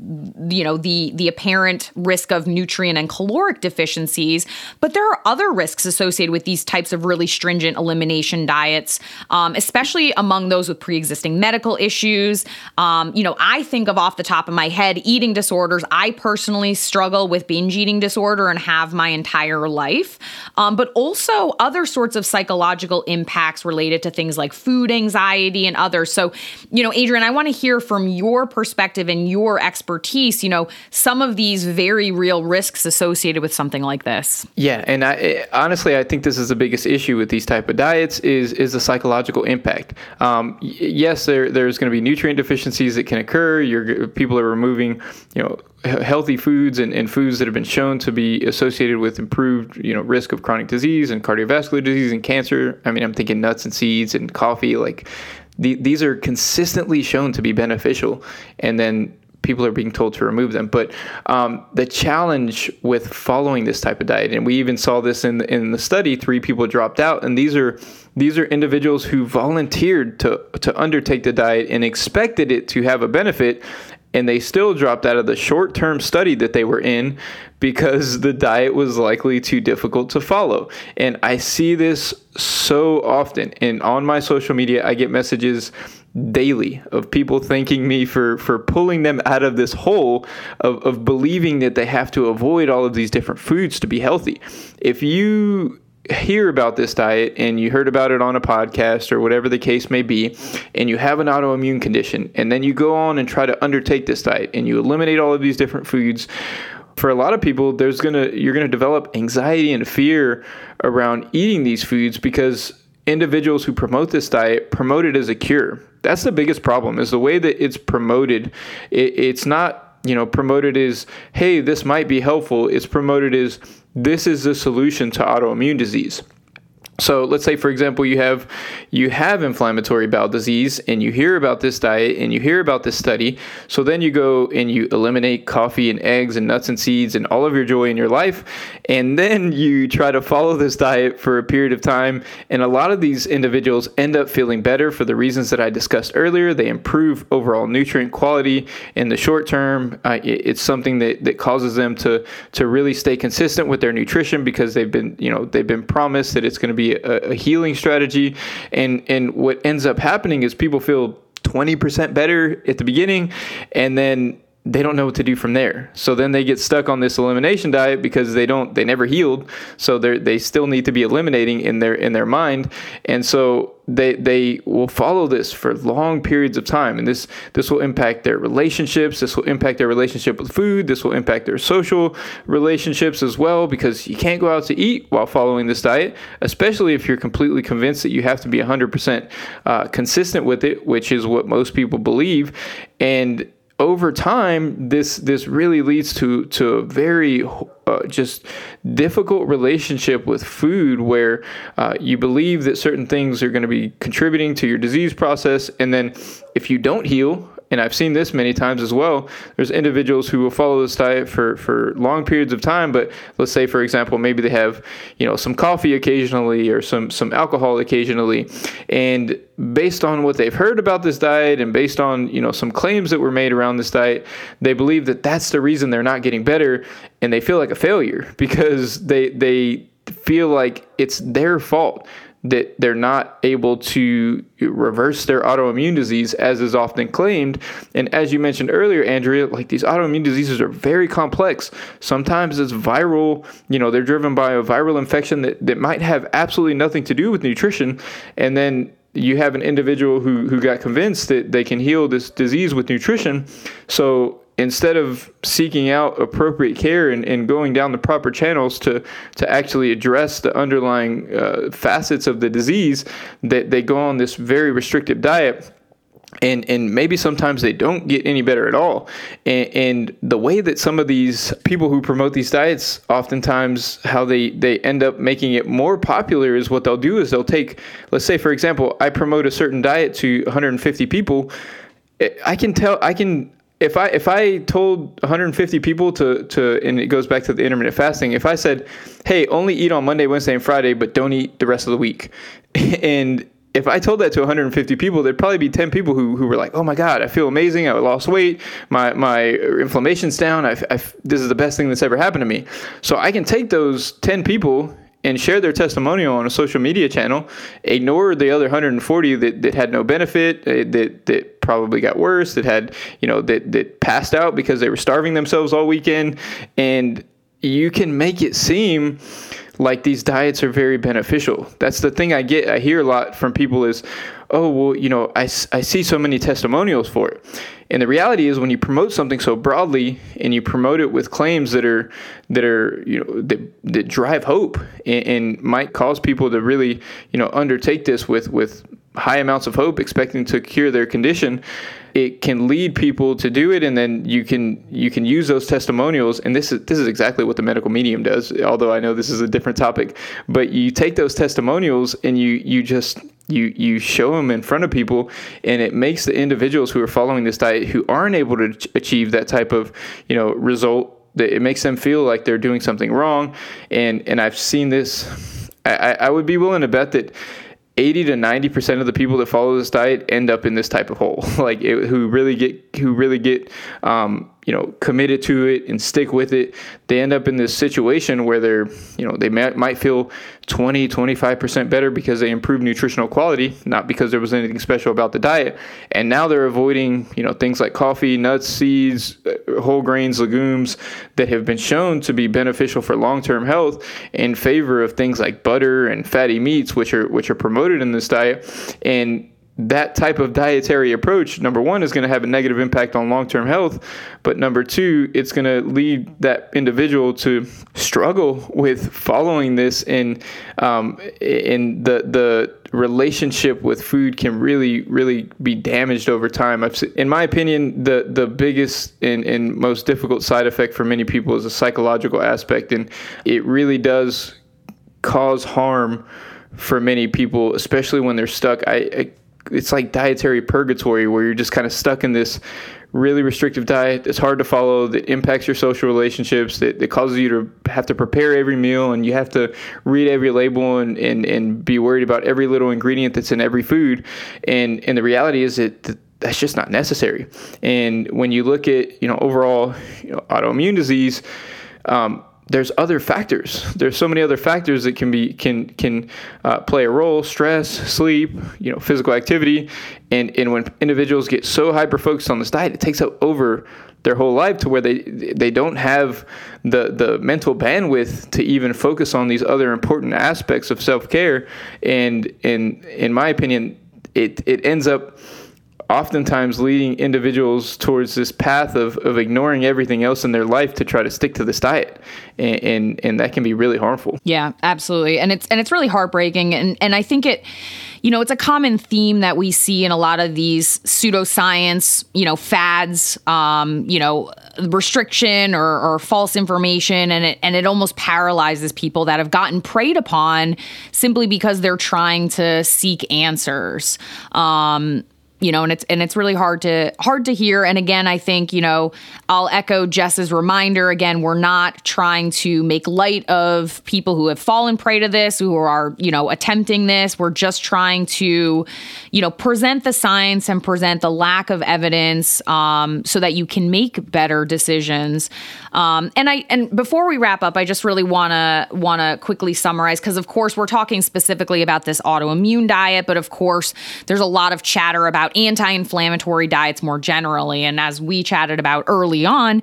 you know the the apparent risk of nutrient and caloric deficiencies, but there are other risks associated with these types of really stringent elimination diets, um, especially among those with pre-existing medical issues. Um, you know, I think of off the top of my head eating disorders. I personally struggle with binge eating disorder and have my entire life, um, but also other sorts of psychological impacts related to things like food anxiety and others. So, you know, Adrian, I want to hear from your perspective and your expertise. You know, some of these very real risks associated with something like this. Yeah, and I honestly I think this is the biggest issue with these type of diets is is the psychological impact. Um, yes, there there's going to be nutrient deficiencies that can occur. Your people are removing, you know, healthy foods and, and foods that have been shown to be associated with improved, you know, risk of chronic disease and cardiovascular disease and cancer. I mean, I'm thinking nuts and seeds and coffee. Like the, these are consistently shown to be beneficial, and then people are being told to remove them. But um, the challenge with following this type of diet, and we even saw this in the, in the study, three people dropped out, and these are these are individuals who volunteered to to undertake the diet and expected it to have a benefit, and they still dropped out of the short term study that they were in because the diet was likely too difficult to follow. And I see this so often. And on my social media, I get messages daily of people thanking me for for pulling them out of this hole of, of believing that they have to avoid all of these different foods to be healthy. If you hear about this diet and you heard about it on a podcast or whatever the case may be, and you have an autoimmune condition, and then you go on and try to undertake this diet and you eliminate all of these different foods, for a lot of people, there's gonna you're gonna develop anxiety and fear around eating these foods because individuals who promote this diet promote it as a cure. That's the biggest problem is the way that it's promoted. It, it's not you know promoted as hey this might be helpful. It's promoted as this is the solution to autoimmune disease. So let's say, for example, you have you have inflammatory bowel disease, and you hear about this diet, and you hear about this study. So then you go and you eliminate coffee and eggs and nuts and seeds and all of your joy in your life, and then <laughs> you try to follow this diet for a period of time. And a lot of these individuals end up feeling better for the reasons that I discussed earlier. They improve overall nutrient quality in the short term. Uh, it, it's something that, that causes them to to really stay consistent with their nutrition because they've been you know they've been promised that it's going to a, a healing strategy. And and what ends up happening is people feel 20% better at the beginning and then they don't know what to do from there. So then they get stuck on this elimination diet because they don't they never healed. So they they still need to be eliminating in their in their mind. And so they they will follow this for long periods of time and this this will impact their relationships this will impact their relationship with food this will impact their social relationships as well because you can't go out to eat while following this diet especially if you're completely convinced that you have to be 100% uh, consistent with it which is what most people believe and over time, this this really leads to to a very uh, just difficult relationship with food, where uh, you believe that certain things are going to be contributing to your disease process, and then if you don't heal and I've seen this many times as well. There's individuals who will follow this diet for, for long periods of time, but let's say, for example, maybe they have, you know, some coffee occasionally or some, some alcohol occasionally. And based on what they've heard about this diet and based on, you know, some claims that were made around this diet, they believe that that's the reason they're not getting better and they feel like a failure <laughs> because they, they, feel like it's their fault that they're not able to reverse their autoimmune disease as is often claimed. And as you mentioned earlier andrea like these autoimmune diseases are very complex. Sometimes it's viral you know they're driven by a viral infection that, that might have absolutely nothing to do with nutrition. And then you have an individual who, who got convinced that they can heal this disease with nutrition. So instead of seeking out appropriate care and, and going down the proper channels to, to actually address the underlying uh, facets of the disease, that they go on this very restrictive diet and and maybe sometimes they don't get any better at all. And, and, the way that some of these people who promote these diets oftentimes how they they end up making it more popular is what they'll do is they'll take let's say for example i promote a certain diet to 150 people. I can tell i can if I if I told 150 people to to and it goes back to the intermittent fasting, if I said, "Hey, only eat on Monday, Wednesday, and Friday, but don't eat the rest of the week," <laughs> and if I told that to 150 people, there'd probably be 10 people who, who were like, "Oh my God, I feel amazing! I lost weight. My my inflammation's down. I, I, this is the best thing that's ever happened to me." So I can take those 10 people and share their testimonial on a social media channel, ignore the other 140 that, that had no benefit, uh, that that probably got worse, that had you know that that passed out because they were starving themselves all weekend, and you can make it seem like these diets are very beneficial. That's the thing I get. I hear a lot from people is, oh, well, you know, I, I see so many testimonials for it. And the reality is when you promote something so broadly and you promote it with claims that are that are, you know, that, that drive hope and, and might cause people to really, you know, undertake this with with high amounts of hope expecting to cure their condition it can lead people to do it and then you can you can use those testimonials. And this is this is exactly what the medical medium does although i know this is a different topic. But you take those testimonials and you you just you you show them in front of people and it makes the individuals who are following this diet who aren't able to achieve that type of you know result that it makes them feel like they're doing something wrong. And and i've seen this i i would be willing to bet that 80 to 90 percent of the people that follow this diet end up in this type of hole. <laughs> Like it, who really get who really get um, you know committed to it and stick with it they end up in this situation where they're you know they may, might feel 20 25% better because they improved nutritional quality not because there was anything special about the diet. And now they're avoiding you know things like coffee nuts seeds uh, whole grains legumes that have been shown to be beneficial for long-term health in favor of things like butter and fatty meats which are which are promoted in this diet. And that type of dietary approach, number one, is going to have a negative impact on long term health. But number two, it's going to lead that individual to struggle with following this. And, um, and the, the relationship with food can really, really be damaged over time. I've, in my opinion, the, the biggest and, and most difficult side effect for many people is a psychological aspect. And it really does cause harm for many people, especially when they're stuck. I, I it's like dietary purgatory where you're just kind of stuck in this really restrictive diet. That's hard to follow that impacts your social relationships that, that causes you to have to prepare every meal and you have to read every label and, and, and be worried about every little ingredient that's in every food. And and the reality is that that's just not necessary. And when you look at you know overall you know, autoimmune disease um, there's other factors. There's so many other factors that can be can can uh, play a role: stress, sleep, you know, physical activity, and and when individuals get so hyper focused on this diet, it takes over their whole life to where they they don't have the the mental bandwidth to even focus on these other important aspects of self care. And in in my opinion, it it ends up oftentimes leading individuals towards this path of, of ignoring everything else in their life to try to stick to this diet. And, and and that can be really harmful. Yeah absolutely. And it's and it's really heartbreaking. And and i think it you know it's a common theme that we see in a lot of these pseudoscience you know fads um you know restriction or, or false information. And it and it almost paralyzes people that have gotten preyed upon simply because they're trying to seek answers. Um you know and it's and it's really hard to hard to hear. And again i think you know i'll echo jess's reminder again we're not trying to make light of people who have fallen prey to this who are you know attempting this. We're just trying to you know present the science and present the lack of evidence um, so that you can make better decisions. Um, and i and before we wrap up i just really want to want to quickly summarize because of course we're talking specifically about this autoimmune diet but of course there's a lot of chatter about about anti inflammatory diets more generally. And as we chatted about early on,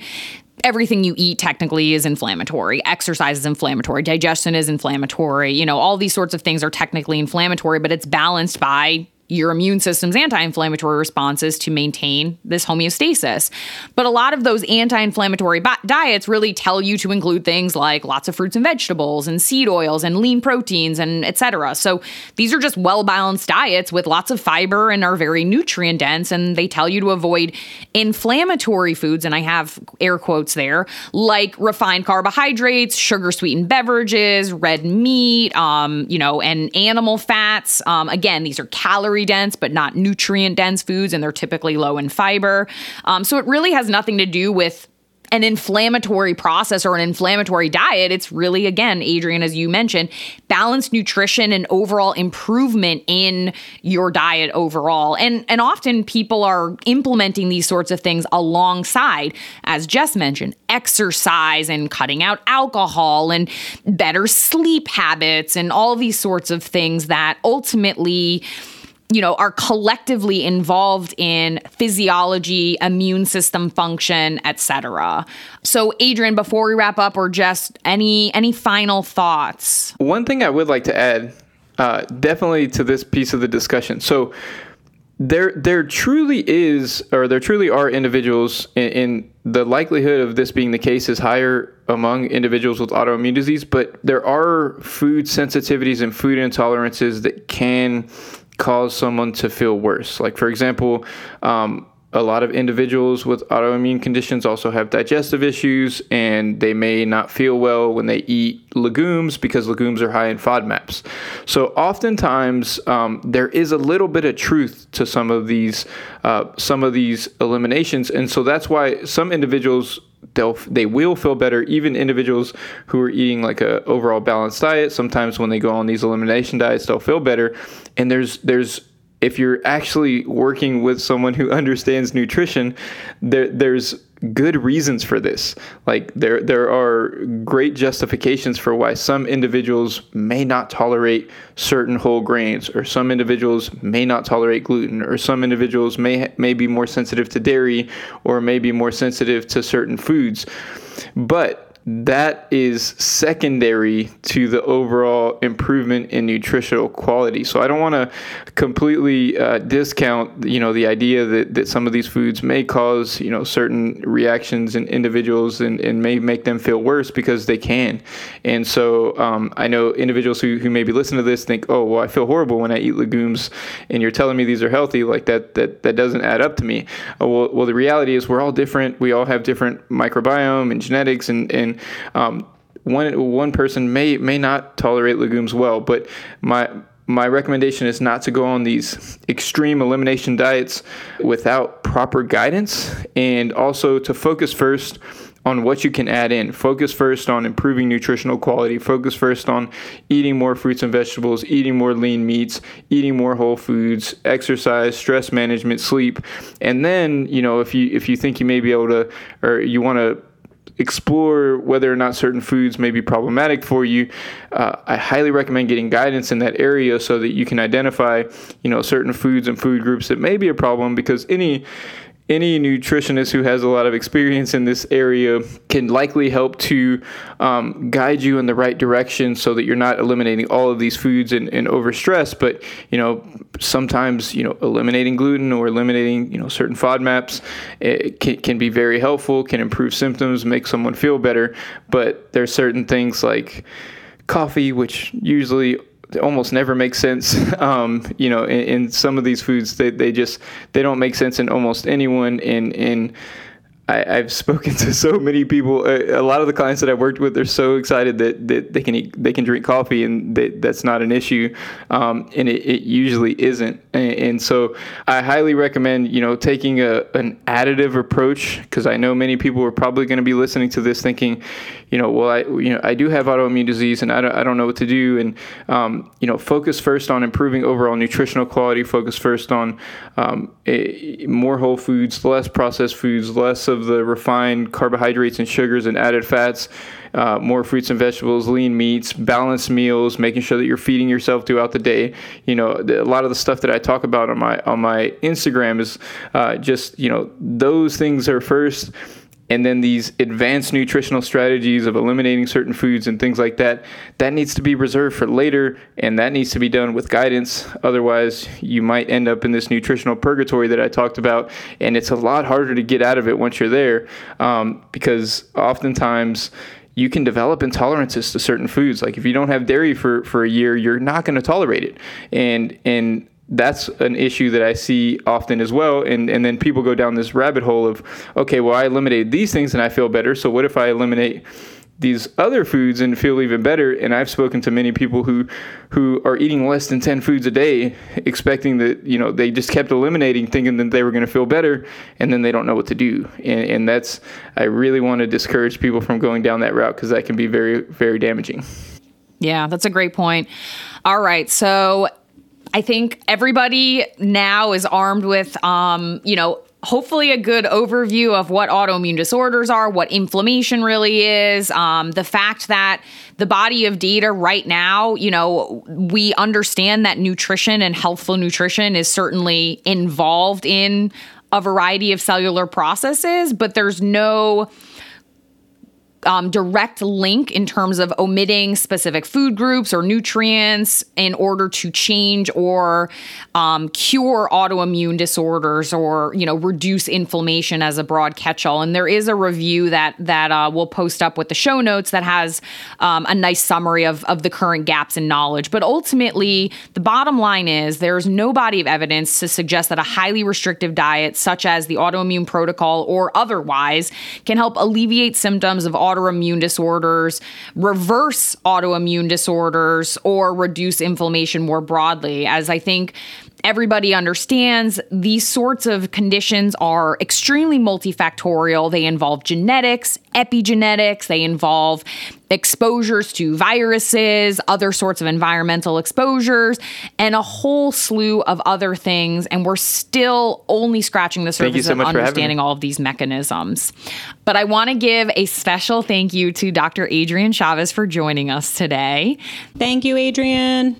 everything you eat technically is inflammatory. Exercise is inflammatory. Digestion is inflammatory. You know, all these sorts of things are technically inflammatory, but it's balanced by your immune system's anti inflammatory responses to maintain this homeostasis. But a lot of those anti inflammatory ba- diets really tell you to include things like lots of fruits and vegetables and seed oils and lean proteins and etc. So these are just well balanced diets with lots of fiber and are very nutrient dense. And they tell you to avoid inflammatory foods, and I have air quotes there, like refined carbohydrates, sugar sweetened beverages, red meat, um, you know, and animal fats. Um, again, these are calorie calorie dense but not nutrient dense foods, and they're typically low in fiber. Um, so it really has nothing to do with an inflammatory process or an inflammatory diet. It's really, again, Adrian, as you mentioned, balanced nutrition and overall improvement in your diet overall. And and often people are implementing these sorts of things alongside, as Jess mentioned, exercise and cutting out alcohol and better sleep habits and all these sorts of things that ultimately you know, are collectively involved in physiology, immune system function, etc. So, Adrian, before we wrap up, or just any any final thoughts? One thing I would like to add, uh, definitely to this piece of the discussion. So, there there truly is, or there truly are individuals, in, in the likelihood of this being the case is higher among individuals with autoimmune disease, but there are food sensitivities and food intolerances that can cause someone to feel worse. Like, for example, um, a lot of individuals with autoimmune conditions also have digestive issues and they may not feel well when they eat legumes because legumes are high in FODMAPs. So, oftentimes, um, there is a little bit of truth to some of these uh, some of these eliminations, and so that's why some individuals they'll they will feel better even individuals who are eating like a overall balanced diet. Sometimes when they go on these elimination diets they'll feel better. And there's there's if you're actually working with someone who <laughs> understands nutrition there there's good reasons for this. Like there there are great justifications for why some individuals may not tolerate certain whole grains or some individuals may not tolerate gluten or some individuals may may be more sensitive to dairy or may be more sensitive to certain foods. But that is secondary to the overall improvement in nutritional quality. So I don't want to completely uh, discount, you know, the idea that, that some of these foods may cause, you know, certain reactions in individuals and, and may make them feel worse because they can. And so um, I know individuals who, who maybe listen to this think, oh, well, I feel horrible when I eat legumes and you're telling me these are healthy. Like that, that, that doesn't add up to me. Uh, well, well, the reality is we're all different. We all have different microbiome and genetics and, and um, one one person may may not tolerate legumes well, but my my recommendation is not to go on these extreme elimination diets without proper guidance and also to focus first on what you can add in. Focus first on improving nutritional quality. Focus first on eating more fruits and vegetables, eating more lean meats, eating more whole foods, exercise, stress management, sleep. And then, you know, if you if you think you may be able to or you want to explore whether or not certain foods may be problematic for you, uh, I highly recommend getting guidance in that area so that you can identify, you know, certain foods and food groups that may be a problem because any any nutritionist who has a lot of experience in this area can likely help to um, guide you in the right direction so that you're not eliminating all of these foods and, and overstress but you know sometimes you know eliminating gluten or eliminating you know certain FODMAPs can, can be very helpful can improve symptoms make someone feel better. But there's certain things like coffee which usually almost never make sense. <laughs> Um, you know, in, in, some of these foods, they, they just they don't make sense in almost anyone. In in I, have spoken <laughs> to so many people. A, a, lot of the clients that I've worked with are so excited that, that they can eat, they can drink coffee, and they, that's not an issue. Um, and it, it, usually isn't. And, and, so I highly recommend you know taking a an additive approach because I know many people are probably going to be listening to this thinking, you know, well I you know I do have autoimmune disease and I don't, I don't know what to do. And um, you know, focus first on improving overall nutritional quality. Focus first on um, a, more whole foods, less processed foods, less of the refined carbohydrates and sugars and added fats, uh, more fruits and vegetables, lean meats, balanced meals, making sure that you're feeding yourself throughout the day. You know, a lot of the stuff that I talk about on my on my Instagram is uh, just you know those things are first and then these advanced nutritional strategies of eliminating certain foods and things like that that needs to be reserved for later and that needs to be done with guidance otherwise you might end up in this nutritional purgatory that i talked about and it's a lot harder to get out of it once you're there um, because oftentimes you can develop intolerances to certain foods. Like if you don't have dairy for, for a year, you're not going to tolerate it. And and that's an issue that I see often as well. And, and then people go down this rabbit hole of, okay, well, I eliminated these things and I feel better. So what if I eliminate these other foods and feel even better. And I've spoken to many people who who are eating less than 10 foods a day, expecting that, you know, they just kept eliminating thinking that they were going to feel better and then they don't know what to do. And, and that's, I really want to discourage people from going down that route because that can be very, very damaging. Yeah, that's a great point. All right. So I think everybody now is armed with, um, you know, hopefully a good overview of what autoimmune disorders are, what inflammation really is, um, the fact that the body of data right now, you know, we understand that nutrition and healthful nutrition is certainly involved in a variety of cellular processes, but there's no um, direct link in terms of omitting specific food groups or nutrients in order to change or um, cure autoimmune disorders or you know reduce inflammation as a broad catch-all. And there is a review that that uh, we'll post up with the show notes that has um, a nice summary of of the current gaps in knowledge. But ultimately, the bottom line is there's no body of evidence to suggest that a highly restrictive diet, such as the autoimmune protocol or otherwise, can help alleviate symptoms of autoimmune autoimmune disorders, reverse autoimmune disorders, or reduce inflammation more broadly. As I think everybody understands, these sorts of conditions are extremely multifactorial. They involve genetics, epigenetics, they involve exposures to viruses, other sorts of environmental exposures, and a whole slew of other things. And we're still only scratching the surface so of much for having understanding all of these mechanisms. But I want to give a special thank you to Dr. Adrian Chavez for joining us today. Thank you, Adrian.